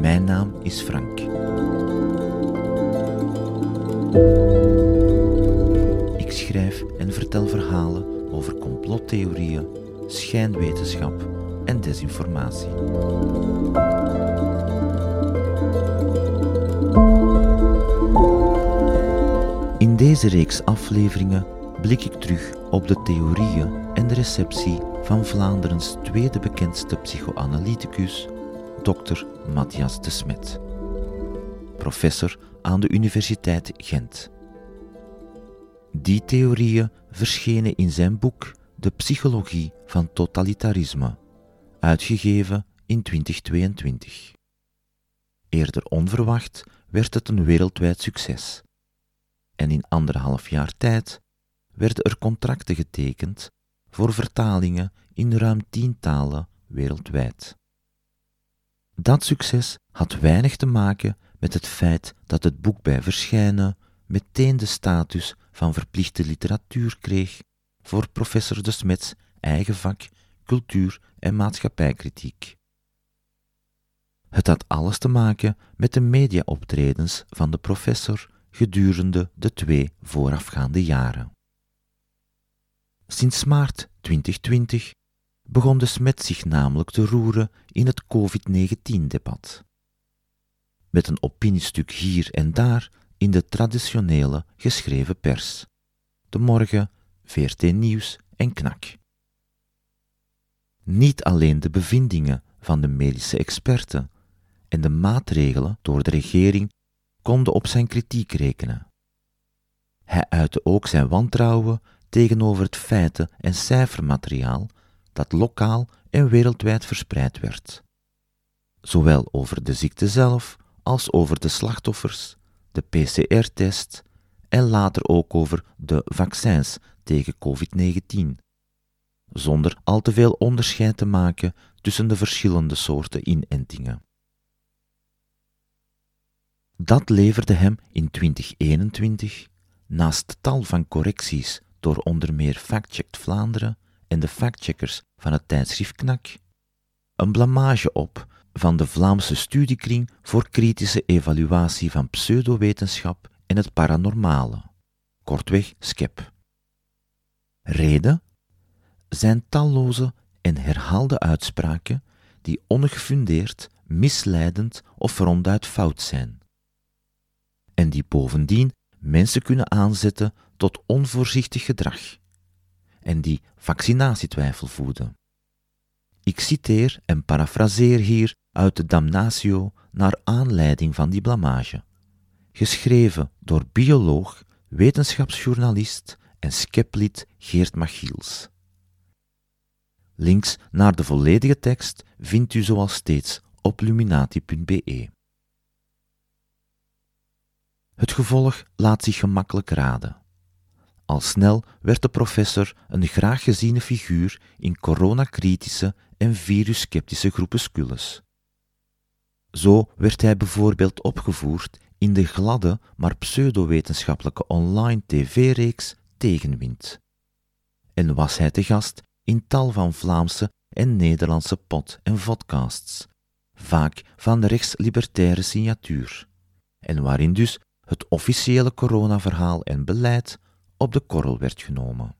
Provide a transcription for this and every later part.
Mijn naam is Frank. Ik schrijf en vertel verhalen over complottheorieën, schijnwetenschap en desinformatie. In deze reeks afleveringen blik ik terug op de theorieën en de receptie van Vlaanderens tweede bekendste psychoanalyticus, Dr. Matthias de Smet, professor aan de Universiteit Gent. Die theorieën verschenen in zijn boek De Psychologie van Totalitarisme, uitgegeven in 2022. Eerder onverwacht werd het een wereldwijd succes. En in anderhalf jaar tijd werden er contracten getekend voor vertalingen in ruim tien talen wereldwijd. Dat succes had weinig te maken met het feit dat het boek bij verschijnen meteen de status van verplichte literatuur kreeg voor professor de Smets eigen vak cultuur- en maatschappijkritiek. Het had alles te maken met de mediaoptredens van de professor gedurende de twee voorafgaande jaren. Sinds maart 2020 begon de smet zich namelijk te roeren in het COVID-19-debat. Met een opiniestuk hier en daar in de traditionele geschreven pers. De Morgen, VRT Nieuws en Knak. Niet alleen de bevindingen van de medische experten en de maatregelen door de regering konden op zijn kritiek rekenen. Hij uitte ook zijn wantrouwen tegenover het feiten- en cijfermateriaal dat lokaal en wereldwijd verspreid werd. Zowel over de ziekte zelf als over de slachtoffers, de PCR-test en later ook over de vaccins tegen COVID-19, zonder al te veel onderscheid te maken tussen de verschillende soorten inentingen. Dat leverde hem in 2021, naast tal van correcties door onder meer Factcheck Vlaanderen en de factcheckers van het tijdschrift Knak, een blamage op van de Vlaamse studiekring voor kritische evaluatie van pseudowetenschap en het paranormale, kortweg SCEP. Reden? Zijn talloze en herhaalde uitspraken die ongefundeerd, misleidend of ronduit fout zijn. En die bovendien mensen kunnen aanzetten tot onvoorzichtig gedrag en die vaccinatietwijfel voeden. Ik citeer en parafraseer hier uit de Damnatio naar aanleiding van die blamage, geschreven door bioloog, wetenschapsjournalist en skeplied Geert Machiels. Links naar de volledige tekst vindt u zoals steeds op luminati.be. Het gevolg laat zich gemakkelijk raden. Al snel werd de professor een graag geziene figuur in coronakritische en virussceptische groepuscules. Zo werd hij bijvoorbeeld opgevoerd in de gladde maar pseudowetenschappelijke online tv-reeks Tegenwind. En was hij te gast in tal van Vlaamse en Nederlandse pod- en vodcasts, vaak van rechtslibertaire signatuur, en waarin dus het officiële coronaverhaal en beleid op de korrel werd genomen.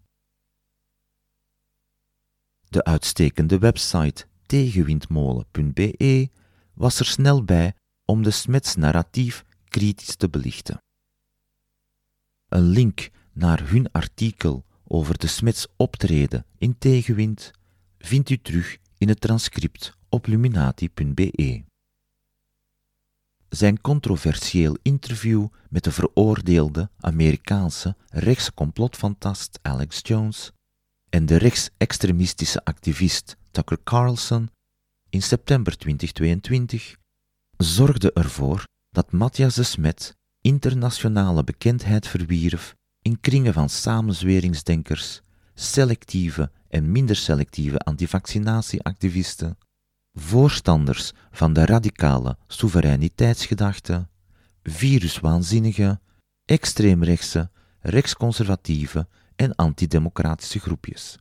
De uitstekende website tegenwindmolen.be was er snel bij om de Smets narratief kritisch te belichten. Een link naar hun artikel over de Smets optreden in tegenwind vindt u terug in het transcript op luminati.be. Zijn controversieel interview met de veroordeelde Amerikaanse rechtse complotfantast Alex Jones en de rechtsextremistische activist Tucker Carlson in september 2022 zorgde ervoor dat Matthias de Smet internationale bekendheid verwierf in kringen van samenzweringsdenkers, selectieve en minder selectieve antivaccinatieactivisten, voorstanders van de radicale soevereiniteitsgedachte, viruswaanzinnige, extreemrechtse, rechtsconservatieve en antidemocratische groepjes.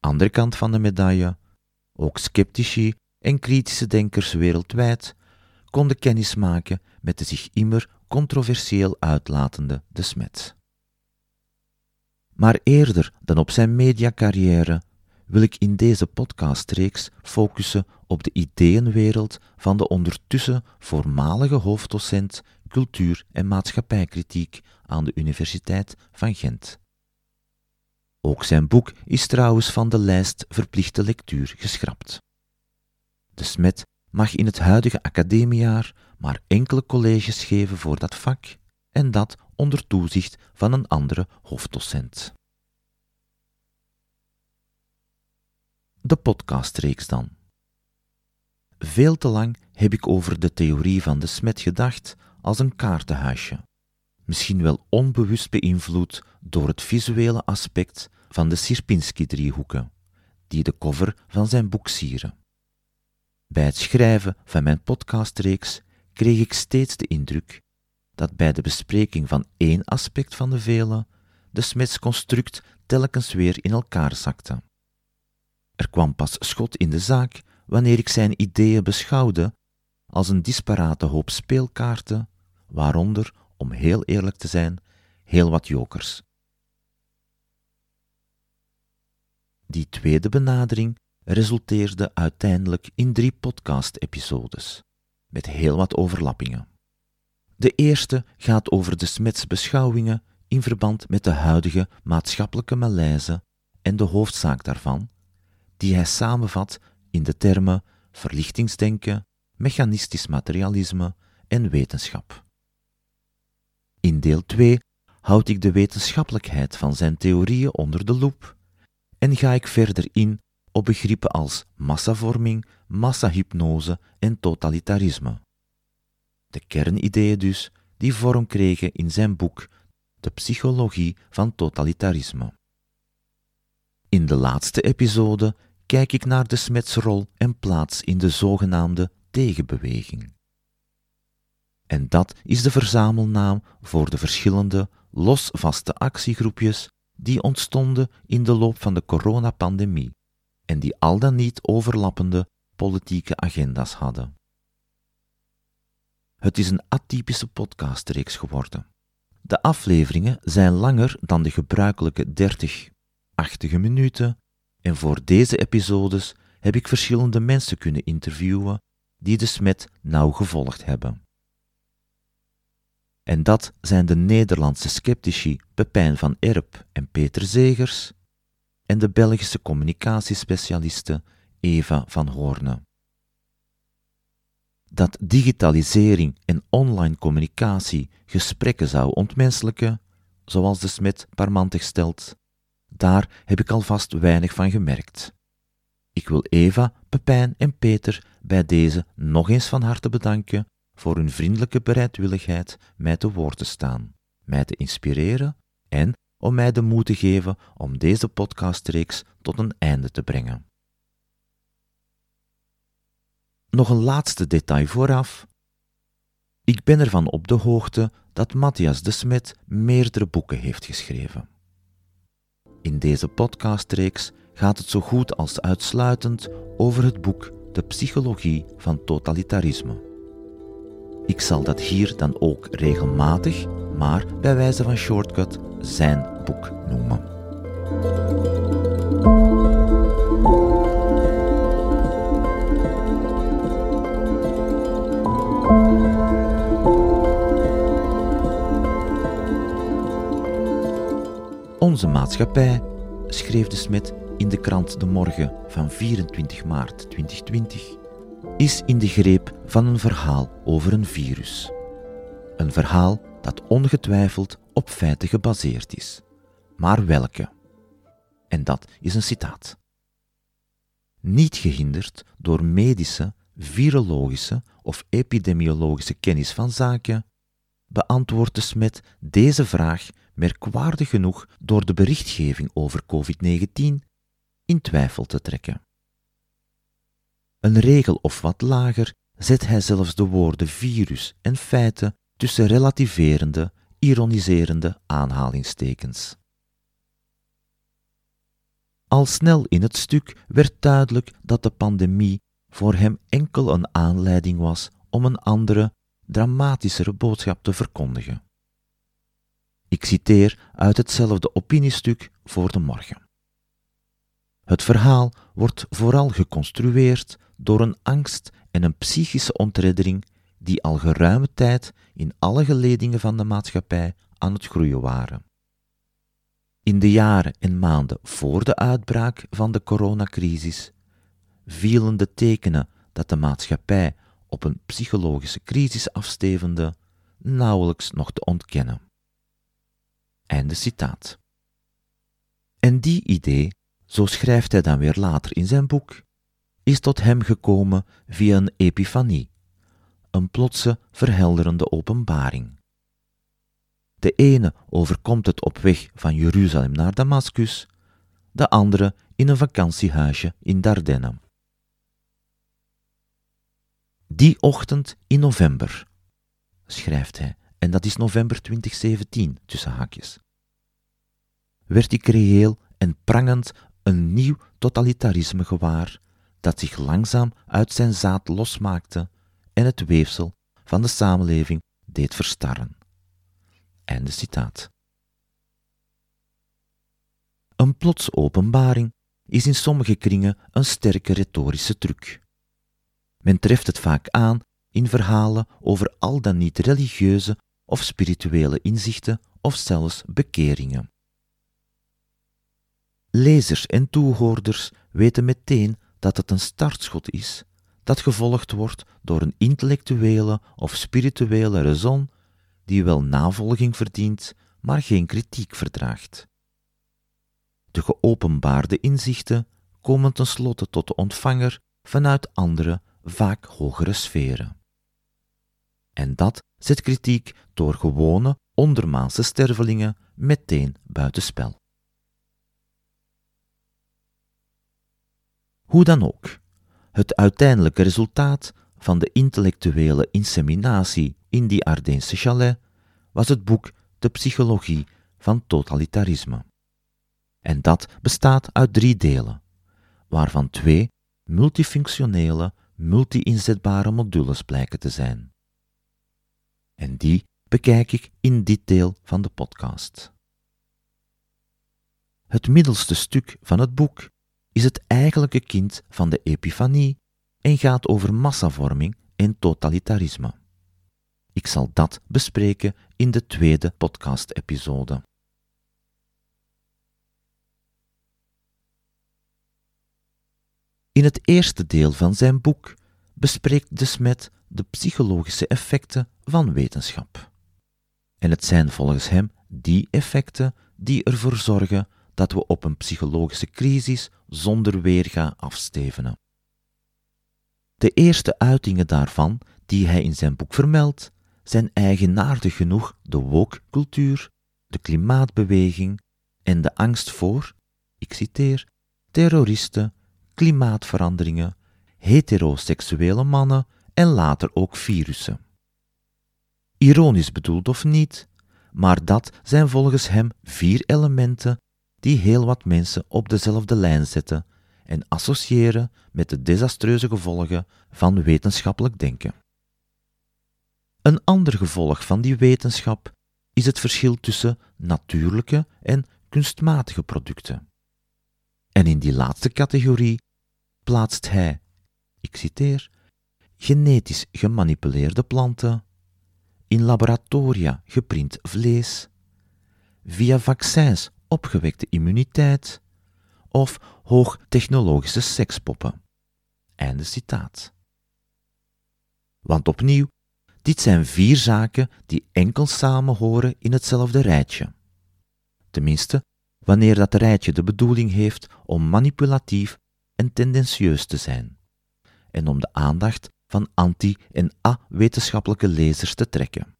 andere kant van de medaille, ook sceptici en kritische denkers wereldwijd konden kennis maken met de zich immer controversieel uitlatende de Smet. Maar eerder dan op zijn mediacarrière wil ik in deze podcastreeks focussen op de ideeënwereld van de ondertussen voormalige hoofddocent cultuur- en maatschappijkritiek aan de Universiteit van Gent. Ook zijn boek is trouwens van de lijst verplichte lectuur geschrapt. De Smet mag in het huidige academiejaar maar enkele colleges geven voor dat vak, en dat onder toezicht van een andere hoofddocent. De podcastreeks dan. Veel te lang heb ik over de theorie van de smet gedacht als een kaartenhuisje, misschien wel onbewust beïnvloed door het visuele aspect van de Sierpinski-driehoeken, die de cover van zijn boek sieren. Bij het schrijven van mijn podcastreeks kreeg ik steeds de indruk dat bij de bespreking van één aspect van de vele de smetsconstruct telkens weer in elkaar zakte. Er kwam pas schot in de zaak wanneer ik zijn ideeën beschouwde als een disparate hoop speelkaarten, waaronder, om heel eerlijk te zijn, heel wat jokers. Die tweede benadering resulteerde uiteindelijk in drie podcast-episodes, met heel wat overlappingen. De eerste gaat over de Smets beschouwingen in verband met de huidige maatschappelijke malaise en de hoofdzaak daarvan, die hij samenvat in de termen verlichtingsdenken, mechanistisch materialisme en wetenschap. In deel 2 houd ik de wetenschappelijkheid van zijn theorieën onder de loep en ga ik verder in op begrippen als massavorming, massahypnose en totalitarisme. De kernideeën dus die vorm kregen in zijn boek De psychologie van totalitarisme. In de laatste episode kijk ik naar de smetsrol en plaats in de zogenaamde tegenbeweging. En dat is de verzamelnaam voor de verschillende losvaste actiegroepjes die ontstonden in de loop van de coronapandemie en die al dan niet overlappende politieke agenda's hadden. Het is een atypische podcastreeks geworden. De afleveringen zijn langer dan de gebruikelijke 30-achtige minuten en voor deze episodes heb ik verschillende mensen kunnen interviewen die de smet nauw gevolgd hebben. En dat zijn de Nederlandse sceptici Pepijn van Erp en Peter Zegers en de Belgische communicatiespecialiste Eva van Hoorne. Dat digitalisering en online communicatie gesprekken zou ontmenselijken, zoals de Smet parmantig stelt, daar heb ik alvast weinig van gemerkt. Ik wil Eva, Pepijn en Peter bij deze nog eens van harte bedanken voor hun vriendelijke bereidwilligheid mij te woord te staan, mij te inspireren en om mij de moed te geven om deze podcastreeks tot een einde te brengen. Nog een laatste detail vooraf. Ik ben ervan op de hoogte dat Matthias de Smet meerdere boeken heeft geschreven. In deze podcastreeks gaat het zo goed als uitsluitend over het boek De Psychologie van Totalitarisme. Ik zal dat hier dan ook regelmatig, maar bij wijze van shortcut, zijn boek noemen. Onze maatschappij, schreef de Smet in de krant De Morgen van 24 maart 2020, is in de greep van een verhaal over een virus. Een verhaal dat ongetwijfeld op feiten gebaseerd is. Maar welke? En dat is een citaat. Niet gehinderd door medische, virologische of epidemiologische kennis van zaken, beantwoordt de Smet deze vraag merkwaardig genoeg door de berichtgeving over COVID-19 in twijfel te trekken. Een regel of wat lager zet hij zelfs de woorden virus en feiten tussen relativerende, ironiserende aanhalingstekens. Al snel in het stuk werd duidelijk dat de pandemie voor hem enkel een aanleiding was om een andere, dramatischere boodschap te verkondigen. Ik citeer uit hetzelfde opiniestuk voor de morgen. Het verhaal wordt vooral geconstrueerd door een angst en een psychische ontreddering die al geruime tijd in alle geledingen van de maatschappij aan het groeien waren. In de jaren en maanden voor de uitbraak van de coronacrisis vielen de tekenen dat de maatschappij op een psychologische crisis afstevende nauwelijks nog te ontkennen. Einde citaat. En die idee, zo schrijft hij dan weer later in zijn boek, is tot hem gekomen via een epifanie, een plotse verhelderende openbaring. De ene overkomt het op weg van Jeruzalem naar Damascus, de andere in een vakantiehuisje in Dardenne. Die ochtend in november, schrijft hij, en dat is november 2017 tussen haakjes, werd ik reëel en prangend een nieuw totalitarisme gewaar dat zich langzaam uit zijn zaad losmaakte en het weefsel van de samenleving deed verstarren. Einde citaat. Een plots openbaring is in sommige kringen een sterke retorische truc. Men treft het vaak aan in verhalen over al dan niet religieuze of spirituele inzichten of zelfs bekeringen. Lezers en toehoorders weten meteen dat het een startschot is, dat gevolgd wordt door een intellectuele of spirituele raison die wel navolging verdient, maar geen kritiek verdraagt. De geopenbaarde inzichten komen tenslotte tot de ontvanger vanuit andere, vaak hogere sferen. En dat zet kritiek door gewone, ondermaanse stervelingen meteen buitenspel. Hoe dan ook, het uiteindelijke resultaat van de intellectuele inseminatie in die Ardeense chalet was het boek De Psychologie van Totalitarisme. En dat bestaat uit drie delen, waarvan twee multifunctionele, multi-inzetbare modules blijken te zijn. En die bekijk ik in dit deel van de podcast. Het middelste stuk van het boek is het eigenlijke kind van de epifanie en gaat over massavorming en totalitarisme. Ik zal dat bespreken in de tweede podcast-episode. In het eerste deel van zijn boek bespreekt de Smet de psychologische effecten van wetenschap. En het zijn volgens hem die effecten die ervoor zorgen dat we op een psychologische crisis zonder weerga afstevenen. De eerste uitingen daarvan, die hij in zijn boek vermeldt, zijn eigenaardig genoeg de woke-cultuur, de klimaatbeweging en de angst voor, ik citeer, terroristen, klimaatveranderingen, heteroseksuele mannen en later ook virussen. Ironisch bedoeld of niet, maar dat zijn volgens hem vier elementen die heel wat mensen op dezelfde lijn zetten en associëren met de desastreuze gevolgen van wetenschappelijk denken. Een ander gevolg van die wetenschap is het verschil tussen natuurlijke en kunstmatige producten. En in die laatste categorie plaatst hij, ik citeer, genetisch gemanipuleerde planten, in laboratoria geprint vlees, via vaccins opgewekte immuniteit of hoogtechnologische sekspoppen. Einde citaat. Want opnieuw, dit zijn vier zaken die enkel samen horen in hetzelfde rijtje. Tenminste, wanneer dat rijtje de bedoeling heeft om manipulatief en tendentieus te zijn, en om de aandacht van anti- en a-wetenschappelijke lezers te trekken.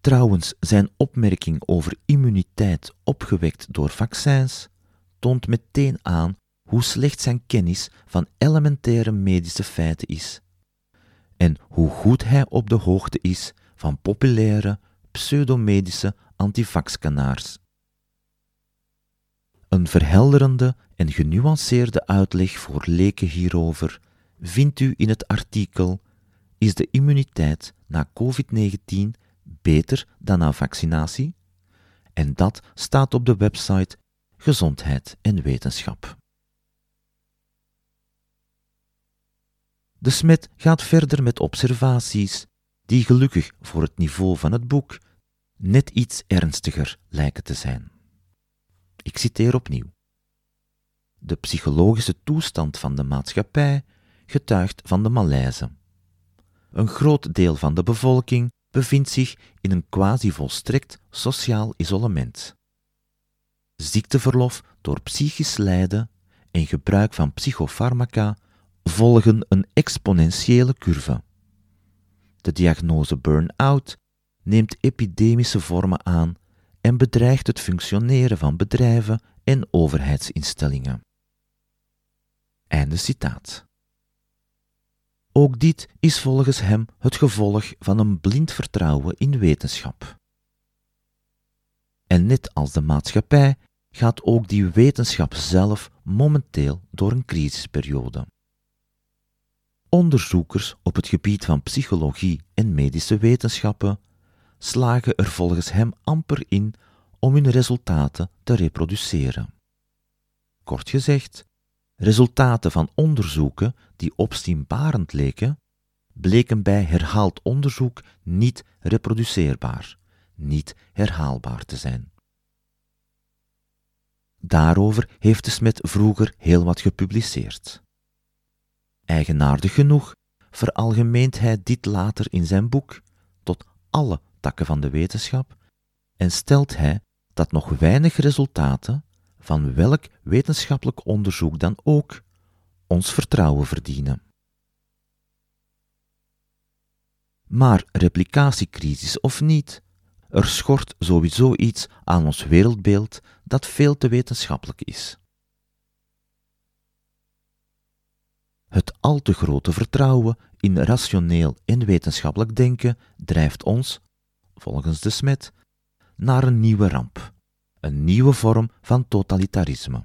Trouwens, zijn opmerking over immuniteit opgewekt door vaccins toont meteen aan hoe slecht zijn kennis van elementaire medische feiten is en hoe goed hij op de hoogte is van populaire pseudomedische antivaxkanaars. Een verhelderende en genuanceerde uitleg voor leken hierover vindt u in het artikel Is de immuniteit na COVID-19 beter dan na vaccinatie? En dat staat op de website Gezondheid en Wetenschap. De Smet gaat verder met observaties die gelukkig voor het niveau van het boek net iets ernstiger lijken te zijn. Ik citeer opnieuw. De psychologische toestand van de maatschappij getuigt van de malaise. Een groot deel van de bevolking bevindt zich in een quasi-volstrekt sociaal isolement. Ziekteverlof door psychisch lijden en gebruik van psychofarmaca volgen een exponentiële curve. De diagnose burn-out neemt epidemische vormen aan en bedreigt het functioneren van bedrijven en overheidsinstellingen. Einde citaat. Ook dit is volgens hem het gevolg van een blind vertrouwen in wetenschap. En net als de maatschappij gaat ook die wetenschap zelf momenteel door een crisisperiode. Onderzoekers op het gebied van psychologie en medische wetenschappen slagen er volgens hem amper in om hun resultaten te reproduceren. Kort gezegd, resultaten van onderzoeken die opzienbarend leken, bleken bij herhaald onderzoek niet reproduceerbaar, niet herhaalbaar te zijn. Daarover heeft de Smet vroeger heel wat gepubliceerd. Eigenaardig genoeg veralgemeent hij dit later in zijn boek tot alle takken van de wetenschap en stelt hij dat nog weinig resultaten, van welk wetenschappelijk onderzoek dan ook, ons vertrouwen verdienen. Maar replicatiecrisis of niet, er schort sowieso iets aan ons wereldbeeld dat veel te wetenschappelijk is. Het al te grote vertrouwen in rationeel en wetenschappelijk denken drijft ons, volgens de Smet, naar een nieuwe ramp, een nieuwe vorm van totalitarisme.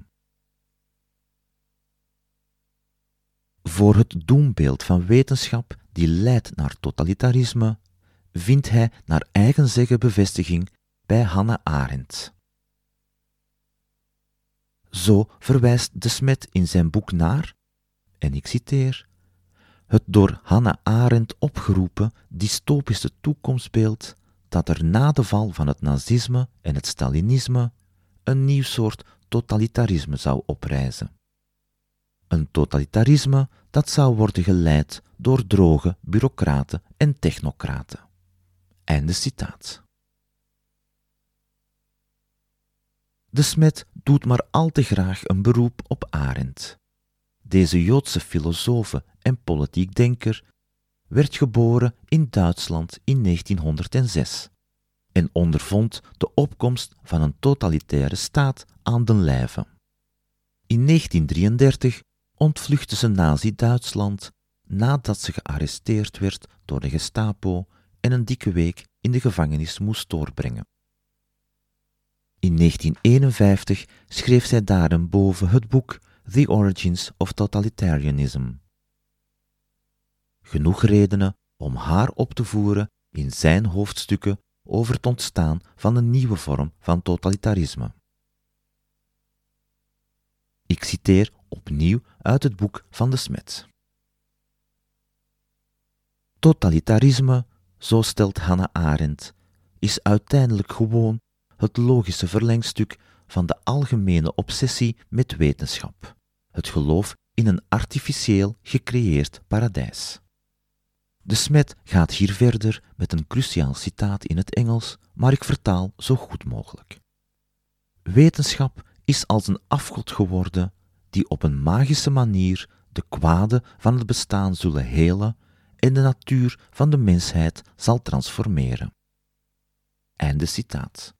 Voor het doembeeld van wetenschap die leidt naar totalitarisme, vindt hij naar eigen zeggen bevestiging bij Hannah Arendt. Zo verwijst de Smet in zijn boek naar, en ik citeer, het door Hannah Arendt opgeroepen dystopische toekomstbeeld dat er na de val van het nazisme en het Stalinisme een nieuw soort totalitarisme zou oprijzen. Een totalitarisme dat zou worden geleid door droge bureaucraten en technocraten. Einde citaat. De Smet doet maar al te graag een beroep op Arendt. Deze Joodse filosoof en politiek denker werd geboren in Duitsland in 1906 en ondervond de opkomst van een totalitaire staat aan den lijve. In 1933 ontvluchtte ze Nazi-Duitsland nadat ze gearresteerd werd door de Gestapo en een dikke week in de gevangenis moest doorbrengen. In 1951 schreef zij daarboven het boek The Origins of Totalitarianism. Genoeg redenen om haar op te voeren in zijn hoofdstukken over het ontstaan van een nieuwe vorm van totalitarisme. Ik citeer opnieuw uit het boek van de Smet. Totalitarisme, zo stelt Hannah Arendt, is uiteindelijk gewoon het logische verlengstuk van de algemene obsessie met wetenschap, het geloof in een artificieel gecreëerd paradijs. De Smet gaat hier verder met een cruciaal citaat in het Engels, maar ik vertaal zo goed mogelijk. Wetenschap is als een afgod geworden die op een magische manier de kwade van het bestaan zullen helen en de natuur van de mensheid zal transformeren. Einde citaat.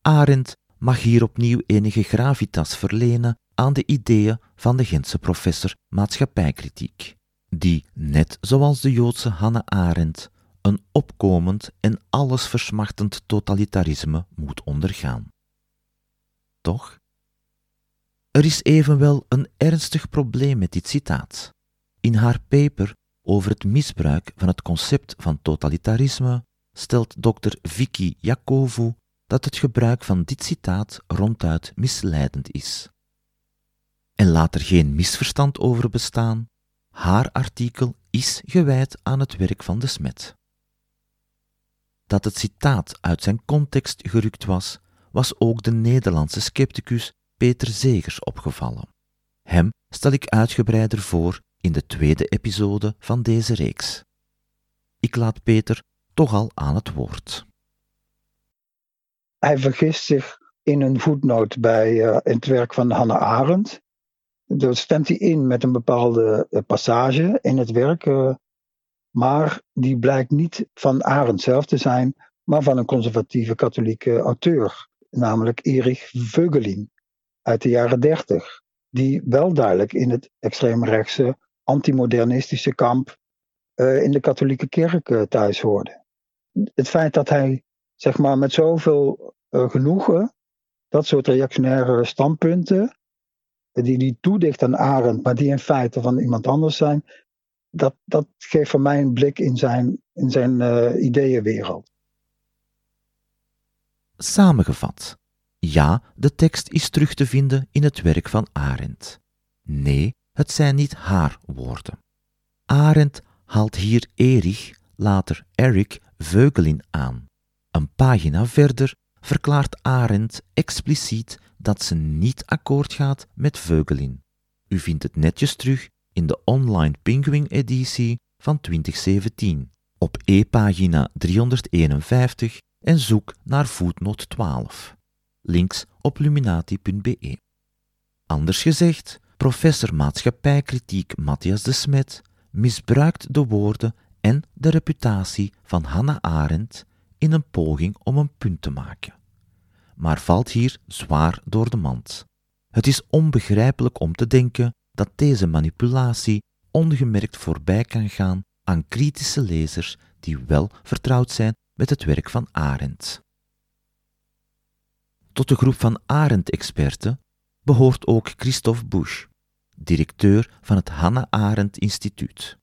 Arendt mag hier opnieuw enige gravitas verlenen aan de ideeën van de Gentse professor maatschappijkritiek, die, net zoals de Joodse Hannah Arendt, een opkomend en allesversmachtend totalitarisme moet ondergaan. Toch, Er is evenwel een ernstig probleem met dit citaat. In haar paper over het misbruik van het concept van totalitarisme stelt dokter Vicky Jakovu dat het gebruik van dit citaat ronduit misleidend is. En laat er geen misverstand over bestaan, haar artikel is gewijd aan het werk van de smet. Dat het citaat uit zijn context gerukt was, was ook de Nederlandse scepticus Peter Zegers opgevallen. Hem stel ik uitgebreider voor in de tweede episode van deze reeks. Ik laat Peter toch al aan het woord. Hij vergist zich in een voetnoot bij uh, het werk van Hannah Arendt. Daar stemt hij in met een bepaalde uh, passage in het werk, uh, maar die blijkt niet van Arendt zelf te zijn, maar van een conservatieve katholieke auteur, namelijk Erich Veugelin uit de jaren dertig, die wel duidelijk in het extreemrechtse antimodernistische kamp in de katholieke kerk thuis hoorde. Het feit dat hij zeg maar, met zoveel genoegen dat soort reactionaire standpunten, die hij toedicht aan Arendt, maar die in feite van iemand anders zijn, dat, dat geeft voor mij een blik in zijn, in zijn uh, ideeënwereld. Samengevat. Ja, de tekst is terug te vinden in het werk van Arendt. Nee, het zijn niet haar woorden. Arendt haalt hier Erich, later Eric, Veugelin aan. Een pagina verder verklaart Arendt expliciet dat ze niet akkoord gaat met Veugelin. U vindt het netjes terug in de online Penguin-editie van 2017 op e-pagina 351 en zoek naar voetnoot 12. Links op luminati.be. Anders gezegd, professor maatschappijkritiek Matthias de Smet misbruikt de woorden en de reputatie van Hannah Arendt in een poging om een punt te maken. Maar valt hier zwaar door de mand. Het is onbegrijpelijk om te denken dat deze manipulatie ongemerkt voorbij kan gaan aan kritische lezers die wel vertrouwd zijn met het werk van Arendt. Tot de groep van Arendt-experten behoort ook Christophe Busch, directeur van het Hannah Arendt Instituut.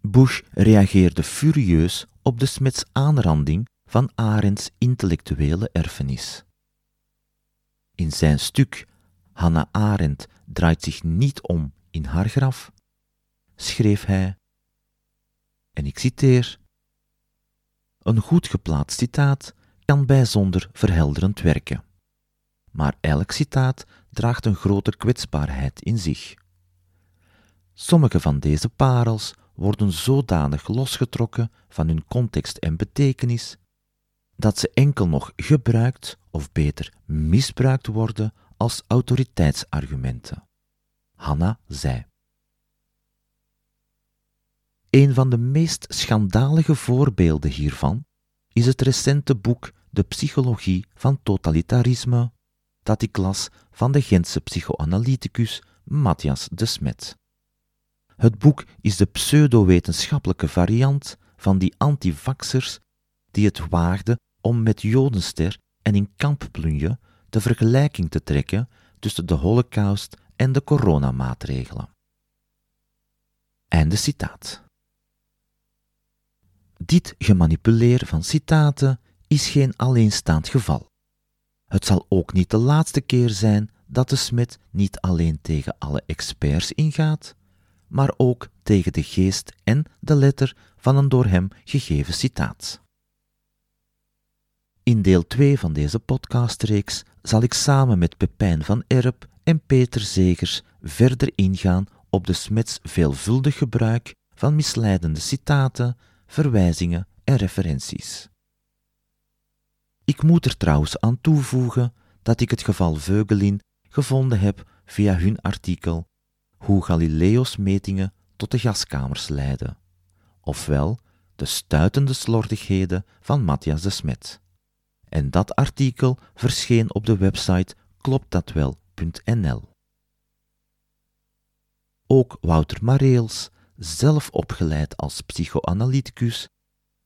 Bush reageerde furieus op de Smets aanranding van Arends intellectuele erfenis. In zijn stuk Hannah Arendt draait zich niet om in haar graf, schreef hij, en ik citeer, Een goed geplaatst citaat kan bijzonder verhelderend werken, maar elk citaat draagt een grote kwetsbaarheid in zich. Sommige van deze parels worden zodanig losgetrokken van hun context en betekenis dat ze enkel nog gebruikt of beter misbruikt worden als autoriteitsargumenten. Hanna zei. Een van de meest schandalige voorbeelden hiervan is het recente boek De Psychologie van Totalitarisme, dat ik las van de Gentse psychoanalyticus Matthias de Smet. Het boek is de pseudo-wetenschappelijke variant van die antivaxers die het waagden om met Jodenster en in kampplunje de vergelijking te trekken tussen de holocaust en de coronamaatregelen. Einde citaat. Dit gemanipuleer van citaten is geen alleenstaand geval. Het zal ook niet de laatste keer zijn dat de Smit niet alleen tegen alle experts ingaat, maar ook tegen de geest en de letter van een door hem gegeven citaat. In deel 2 van deze podcastreeks zal ik samen met Pepijn van Erp en Peter Zegers verder ingaan op de Smets veelvuldig gebruik van misleidende citaten, verwijzingen en referenties. Ik moet er trouwens aan toevoegen dat ik het geval Veugelin gevonden heb via hun artikel hoe Galileo's metingen tot de gaskamers leiden, ofwel de stuitende slordigheden van Matthias de Smet. En dat artikel verscheen op de website kloptdatwel.nl. Ook Wouter Mareels, zelf opgeleid als psychoanalyticus,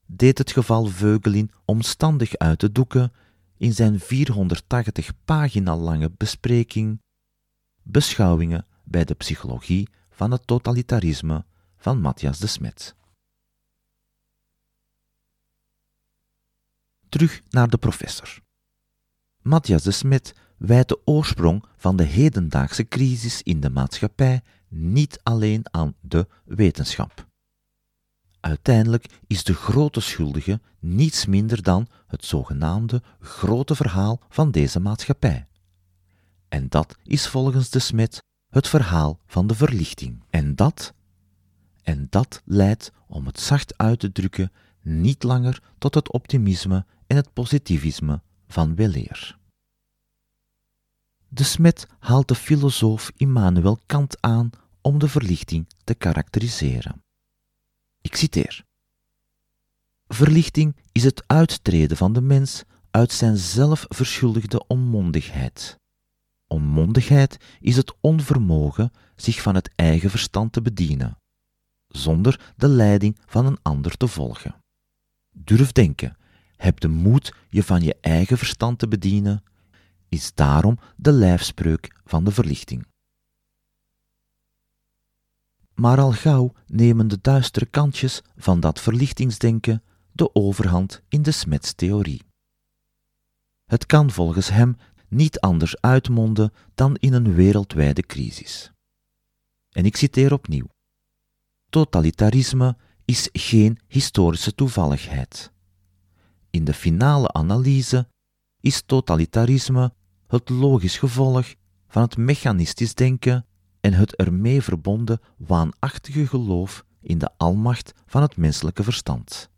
deed het geval Veugelin omstandig uit te doeken in zijn 480 pagina lange bespreking Beschouwingen bij de psychologie van het totalitarisme van Matthias de Smet. Terug naar de professor. Matthias de Smet wijt de oorsprong van de hedendaagse crisis in de maatschappij niet alleen aan de wetenschap. Uiteindelijk is de grote schuldige niets minder dan het zogenaamde grote verhaal van deze maatschappij. En dat is volgens de Smet het verhaal van de verlichting. En dat, en dat leidt, om het zacht uit te drukken, niet langer tot het optimisme en het positivisme van weleer. De Smet haalt de filosoof Immanuel Kant aan om de verlichting te karakteriseren. Ik citeer. Verlichting is het uittreden van de mens uit zijn zelfverschuldigde onmondigheid. Onmondigheid is het onvermogen zich van het eigen verstand te bedienen, zonder de leiding van een ander te volgen. Durf denken, heb de moed je van je eigen verstand te bedienen, is daarom de lijfspreuk van de verlichting. Maar al gauw nemen de duistere kantjes van dat verlichtingsdenken de overhand in de smetstheorie. Het kan volgens hem niet anders uitmonden dan in een wereldwijde crisis. En ik citeer opnieuw. Totalitarisme is geen historische toevalligheid. In de finale analyse is totalitarisme het logisch gevolg van het mechanistisch denken en het ermee verbonden waanachtige geloof in de almacht van het menselijke verstand.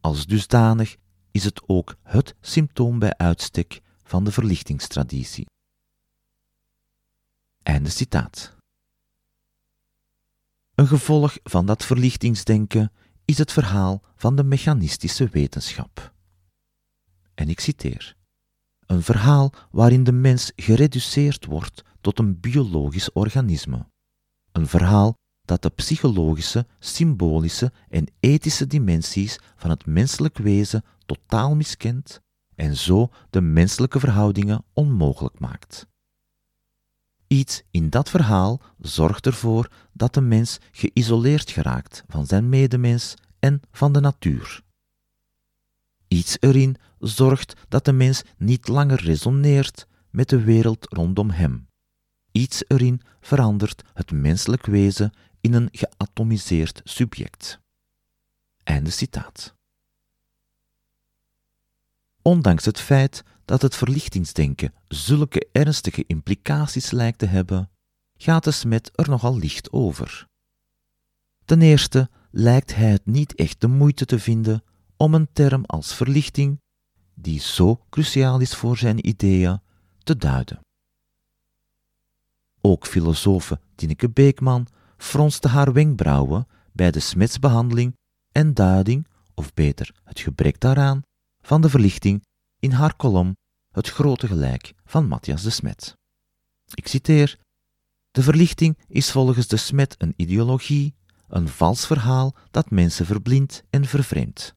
Als dusdanig is het ook het symptoom bij uitstek van de verlichtingstraditie. Einde citaat. Een gevolg van dat verlichtingsdenken is het verhaal van de mechanistische wetenschap. En ik citeer: Een verhaal waarin de mens gereduceerd wordt tot een biologisch organisme. Een verhaal dat de psychologische, symbolische en ethische dimensies van het menselijk wezen totaal miskent en zo de menselijke verhoudingen onmogelijk maakt. Iets in dat verhaal zorgt ervoor dat de mens geïsoleerd geraakt van zijn medemens en van de natuur. Iets erin zorgt dat de mens niet langer resoneert met de wereld rondom hem. Iets erin verandert het menselijk wezen in een geatomiseerd subject. Einde citaat. Ondanks het feit dat het verlichtingsdenken zulke ernstige implicaties lijkt te hebben, gaat de smet er nogal licht over. Ten eerste lijkt hij het niet echt de moeite te vinden om een term als verlichting, die zo cruciaal is voor zijn ideeën, te duiden. Ook filosofe Tineke Beekman fronste haar wenkbrauwen bij de smetsbehandeling en duiding, of beter het gebrek daaraan, van de verlichting in haar kolom Het grote gelijk van Matthias de Smet. Ik citeer: De verlichting is volgens de Smet een ideologie, een vals verhaal dat mensen verblindt en vervreemdt.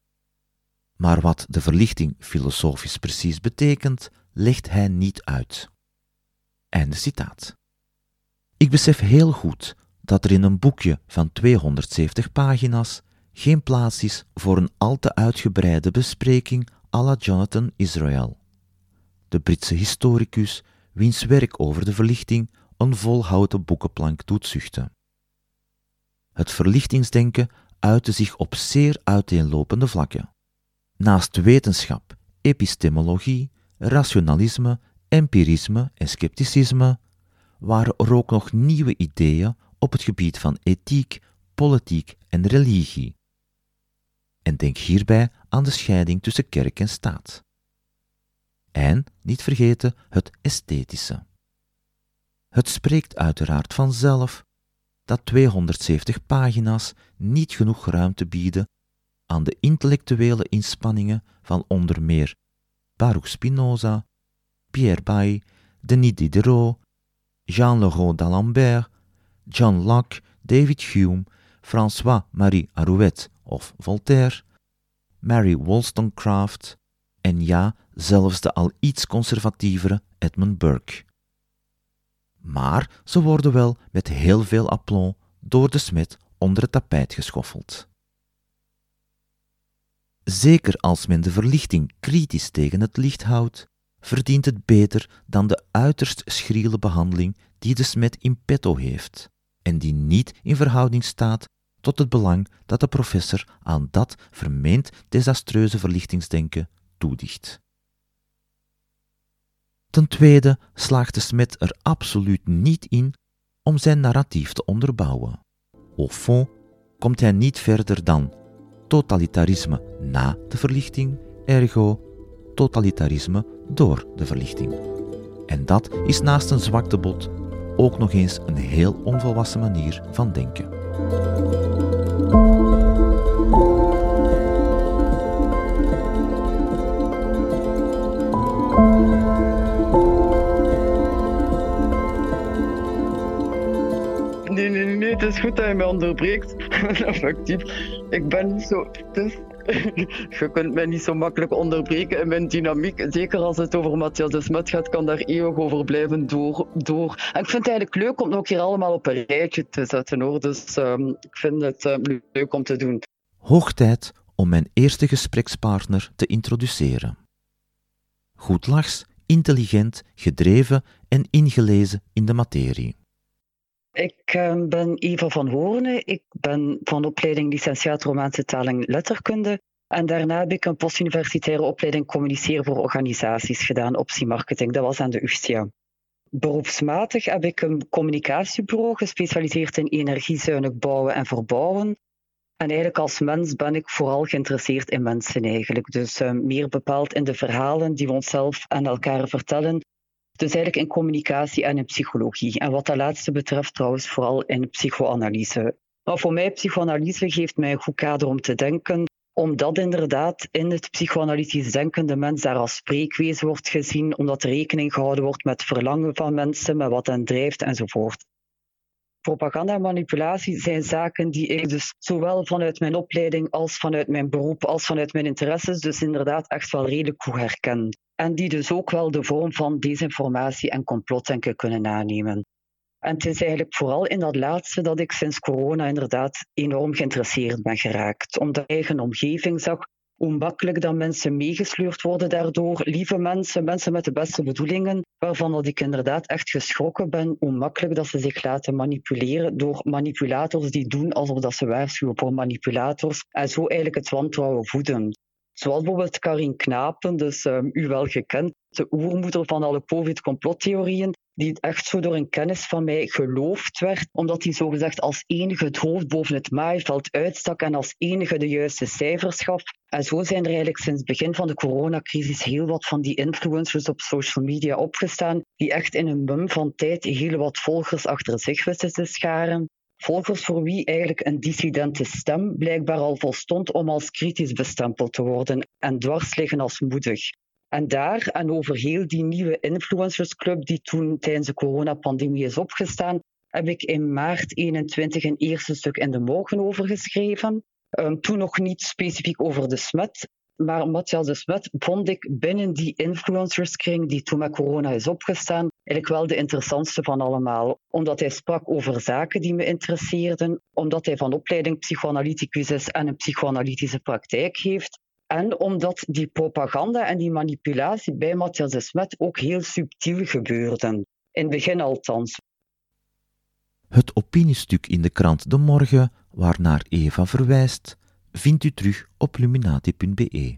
Maar wat de verlichting filosofisch precies betekent, legt hij niet uit. Einde citaat. Ik besef heel goed dat er in een boekje van 270 pagina's geen plaats is voor een al te uitgebreide bespreking à la Jonathan Israel, de Britse historicus wiens werk over de verlichting een volhouten boekenplank doet zuchten. Het verlichtingsdenken uitte zich op zeer uiteenlopende vlakken. Naast wetenschap, epistemologie, rationalisme, empirisme en scepticisme waren er ook nog nieuwe ideeën op het gebied van ethiek, politiek en religie. En denk hierbij aan de scheiding tussen kerk en staat. En, niet vergeten, het esthetische. Het spreekt uiteraard vanzelf dat 270 pagina's niet genoeg ruimte bieden aan de intellectuele inspanningen van onder meer Baruch Spinoza, Pierre Bailly, Denis Diderot, Jean-Leroy d'Alembert, John Locke, David Hume, François-Marie Arouet of Voltaire, Mary Wollstonecraft en ja, zelfs de al iets conservatievere Edmund Burke. maar ze worden wel met heel veel aplomb door de smet onder het tapijt geschoffeld. Zeker als men de verlichting kritisch tegen het licht houdt, verdient het beter dan de uiterst schriele behandeling die de smet in petto heeft en die niet in verhouding staat tot het belang dat de professor aan dat vermeend desastreuze verlichtingsdenken toedicht. Ten tweede slaagt de smet er absoluut niet in om zijn narratief te onderbouwen. Au fond komt hij niet verder dan totalitarisme na de verlichting, ergo totalitarisme door de verlichting. En dat is naast een zwaktebod ook nog eens een heel onvolwassen manier van denken. Nee, nee, nee, het is goed dat je mij onderbreekt. Effectief. Ik ben zo. Dus, je kunt mij niet zo makkelijk onderbreken in mijn dynamiek. Zeker als het over Matthias de Smet gaat, kan daar eeuwig over blijven door, door. En ik vind het eigenlijk leuk om nog hier allemaal op een rijtje te zetten hoor. Dus um, ik vind het um, leuk om te doen. Hoog tijd om mijn eerste gesprekspartner te introduceren. Goedlachs, intelligent, gedreven en ingelezen in de materie. Ik uh, ben Eva van Hoorne. Ik ben van opleiding licentiaat Romaanse taal en letterkunde. En daarna heb ik een postuniversitaire opleiding communiceren voor organisaties gedaan, optiemarketing. Dat was aan de UCIA. Beroepsmatig heb ik een communicatiebureau gespecialiseerd in energiezuinig bouwen en verbouwen. En eigenlijk als mens ben ik vooral geïnteresseerd in mensen eigenlijk. Dus uh, meer bepaald in de verhalen die we onszelf en elkaar vertellen dus eigenlijk in communicatie en in psychologie. En wat dat laatste betreft trouwens vooral in psychoanalyse. Maar voor mij, psychoanalyse geeft mij een goed kader om te denken, omdat inderdaad in het psychoanalytisch denken de mens daar als spreekwezen wordt gezien, omdat rekening gehouden wordt met verlangen van mensen, met wat hen drijft enzovoort. Propaganda en manipulatie zijn zaken die ik dus zowel vanuit mijn opleiding als vanuit mijn beroep als vanuit mijn interesses dus inderdaad echt wel redelijk goed herken en die dus ook wel de vorm van desinformatie en complotdenken kunnen aannemen. En het is eigenlijk vooral in dat laatste dat ik sinds corona inderdaad enorm geïnteresseerd ben geraakt. Omdat ik eigen omgeving zag hoe makkelijk dat mensen meegesleurd worden daardoor. Lieve mensen, mensen met de beste bedoelingen, waarvan dat ik inderdaad echt geschrokken ben hoe makkelijk dat ze zich laten manipuleren door manipulators die doen alsof dat ze waarschuwen voor manipulators en zo eigenlijk het wantrouwen voeden. Zoals bijvoorbeeld Karin Knapen, dus um, u wel gekend, de oermoeder van alle COVID-complottheorieën, die echt zo door een kennis van mij geloofd werd, omdat hij zogezegd als enige het hoofd boven het maaiveld uitstak en als enige de juiste cijfers gaf. En zo zijn er eigenlijk sinds het begin van de coronacrisis heel wat van die influencers op social media opgestaan, die echt in een mum van tijd heel wat volgers achter zich wisten te scharen. Volgers voor wie eigenlijk een dissidente stem blijkbaar al volstond om als kritisch bestempeld te worden en dwars liggen als moedig. En daar en over heel die nieuwe influencersclub die toen tijdens de coronapandemie is opgestaan, heb ik in maart 21 een eerste stuk in de morgen over geschreven. Um, toen nog niet specifiek over de smet, maar Matthias de Smet vond ik binnen die influencerskring die toen met corona is opgestaan, eigenlijk wel de interessantste van allemaal. Omdat hij sprak over zaken die me interesseerden, omdat hij van opleiding psychoanalyticus is en een psychoanalytische praktijk heeft. En omdat die propaganda en die manipulatie bij Matthias de Smet ook heel subtiel gebeurden. In het begin althans. Het opiniestuk in de krant De Morgen, waarnaar Eva verwijst, vindt u terug op luminati.be.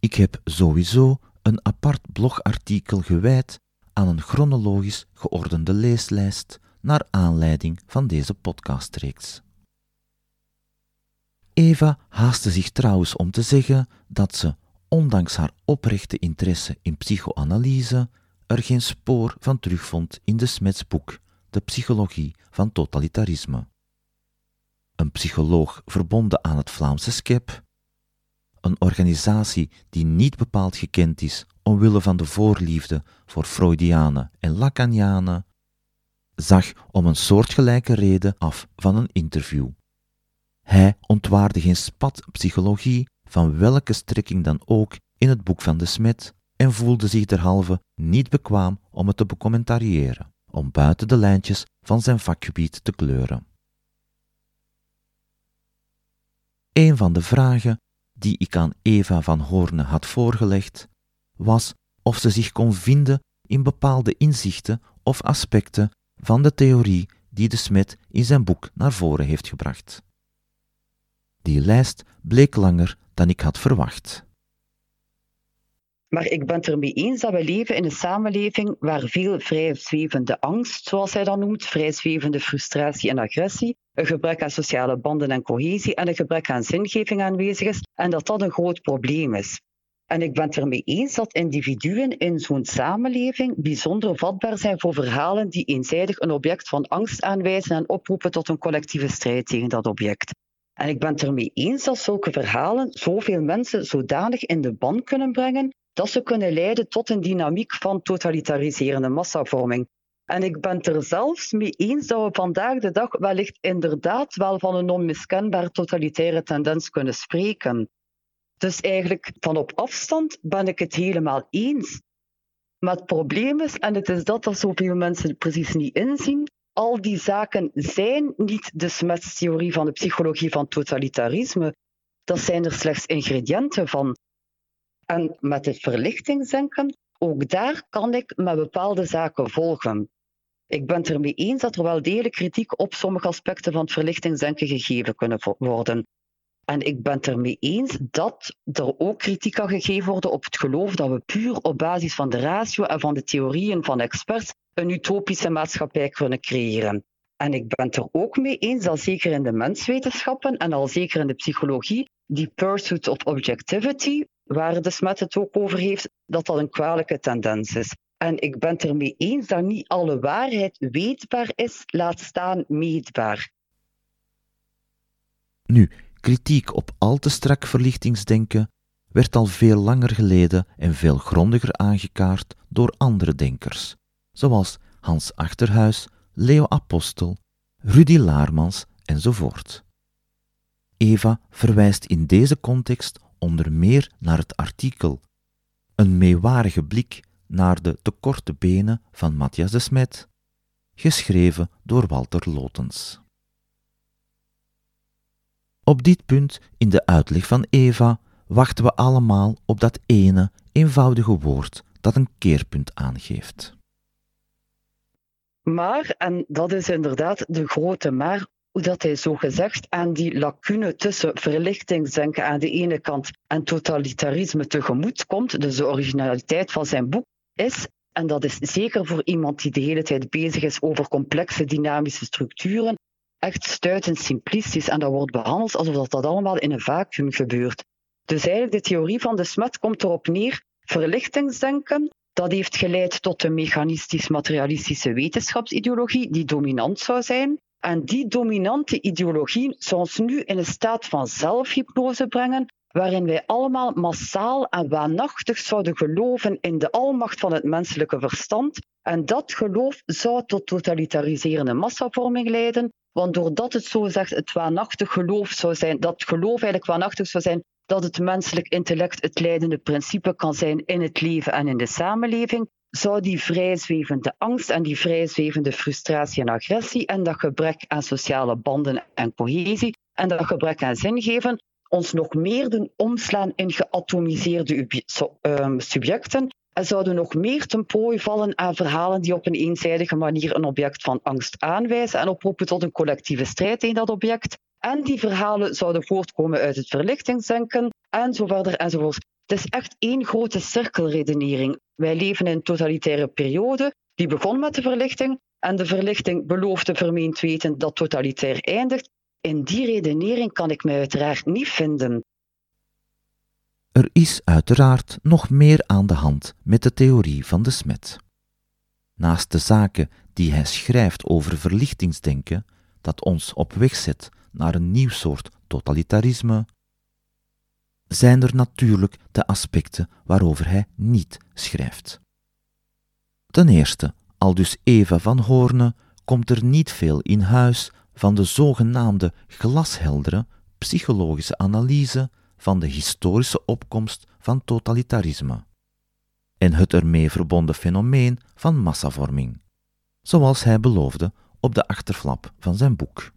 Ik heb sowieso een apart blogartikel gewijd aan een chronologisch geordende leeslijst naar aanleiding van deze podcastreeks. Eva haastte zich trouwens om te zeggen dat ze, ondanks haar oprechte interesse in psychoanalyse, er geen spoor van terugvond in de Smetsboek De Psychologie van Totalitarisme een psycholoog verbonden aan het Vlaamse SCEP, een organisatie die niet bepaald gekend is omwille van de voorliefde voor Freudianen en Lacanianen, zag om een soortgelijke reden af van een interview. Hij ontwaarde geen spat psychologie van welke strekking dan ook in het boek van de Smet en voelde zich derhalve niet bekwaam om het te becommentariëren, om buiten de lijntjes van zijn vakgebied te kleuren. Een van de vragen die ik aan Eva van Hoorne had voorgelegd, was of ze zich kon vinden in bepaalde inzichten of aspecten van de theorie die de Smet in zijn boek naar voren heeft gebracht. Die lijst bleek langer dan ik had verwacht. Maar ik ben het ermee eens dat we leven in een samenleving waar veel vrijzwevende angst, zoals hij dat noemt, vrijzwevende frustratie en agressie, een gebrek aan sociale banden en cohesie en een gebrek aan zingeving aanwezig is en dat dat een groot probleem is. En ik ben het ermee eens dat individuen in zo'n samenleving bijzonder vatbaar zijn voor verhalen die eenzijdig een object van angst aanwijzen en oproepen tot een collectieve strijd tegen dat object. En ik ben het ermee eens dat zulke verhalen zoveel mensen zodanig in de ban kunnen brengen dat ze kunnen leiden tot een dynamiek van totalitariserende massavorming. En ik ben het er zelfs mee eens dat we vandaag de dag wellicht inderdaad wel van een onmiskenbaar totalitaire tendens kunnen spreken. Dus eigenlijk van op afstand ben ik het helemaal eens. Het probleem is, en het is dat dat zoveel mensen precies niet inzien, al die zaken zijn niet de smetstheorie van de psychologie van totalitarisme. Dat zijn er slechts ingrediënten van. En met het verlichtingsdenken, ook daar kan ik met bepaalde zaken volgen. Ik ben het ermee eens dat er wel degelijk kritiek op sommige aspecten van het verlichtingsdenken gegeven kunnen worden. En ik ben het ermee eens dat er ook kritiek kan gegeven worden op het geloof dat we puur op basis van de ratio en van de theorieën van experts een utopische maatschappij kunnen creëren. En ik ben het er ook mee eens dat zeker in de menswetenschappen en al zeker in de psychologie, die pursuit of objectivity, waar de Smet het ook over heeft, dat dat een kwalijke tendens is. En ik ben het ermee eens dat niet alle waarheid weetbaar is, laat staan meetbaar. Nu, kritiek op al te strak verlichtingsdenken werd al veel langer geleden en veel grondiger aangekaart door andere denkers, zoals Hans Achterhuis, Leo Apostel, Rudy Laarmans enzovoort. Eva verwijst in deze context onder meer naar het artikel Een meewarige blik naar de te korte benen van Matthias de Smet, geschreven door Walter Lotens. Op dit punt in de uitleg van Eva wachten we allemaal op dat ene eenvoudige woord dat een keerpunt aangeeft. Maar, en dat is inderdaad de grote maar, hoe dat hij zo gezegd aan die lacune tussen verlichtingsdenken aan de ene kant en totalitarisme tegemoet komt, dus de originaliteit van zijn boek, is, en dat is zeker voor iemand die de hele tijd bezig is over complexe dynamische structuren, echt stuitend simplistisch en dat wordt behandeld alsof dat, dat allemaal in een vacuüm gebeurt. Dus eigenlijk de theorie van de Smet komt erop neer, verlichtingsdenken, dat heeft geleid tot een mechanistisch-materialistische wetenschapsideologie die dominant zou zijn. En die dominante ideologie zou ons nu in een staat van zelfhypnose brengen, waarin wij allemaal massaal en waanachtig zouden geloven in de almacht van het menselijke verstand. En dat geloof zou tot totalitariserende massavorming leiden, want doordat het zo zegt het waanachtig geloof zou zijn, dat geloof eigenlijk waanachtig zou zijn, dat het menselijk intellect het leidende principe kan zijn in het leven en in de samenleving, zou die vrijzwevende angst en die vrijzwevende frustratie en agressie en dat gebrek aan sociale banden en cohesie en dat gebrek aan zingeven ons nog meer doen omslaan in geatomiseerde ehm, subjecten en zouden nog meer ten vallen aan verhalen die op een eenzijdige manier een object van angst aanwijzen en oproepen tot een collectieve strijd tegen dat object. En die verhalen zouden voortkomen uit het verlichtingsdenken en zo verder enzovoort. Het is echt één grote cirkelredenering. Wij leven in een totalitaire periode die begon met de verlichting en de verlichting beloofde vermeend weten dat totalitair eindigt. In die redenering kan ik mij uiteraard niet vinden. Er is uiteraard nog meer aan de hand met de theorie van de Smet. Naast de zaken die hij schrijft over verlichtingsdenken, dat ons op weg zet naar een nieuw soort totalitarisme, zijn er natuurlijk de aspecten waarover hij niet schrijft. Ten eerste, al dus Eva van Hoorne, komt er niet veel in huis van de zogenaamde glasheldere psychologische analyse van de historische opkomst van totalitarisme. en het ermee verbonden fenomeen van massavorming, zoals hij beloofde op de achterflap van zijn boek.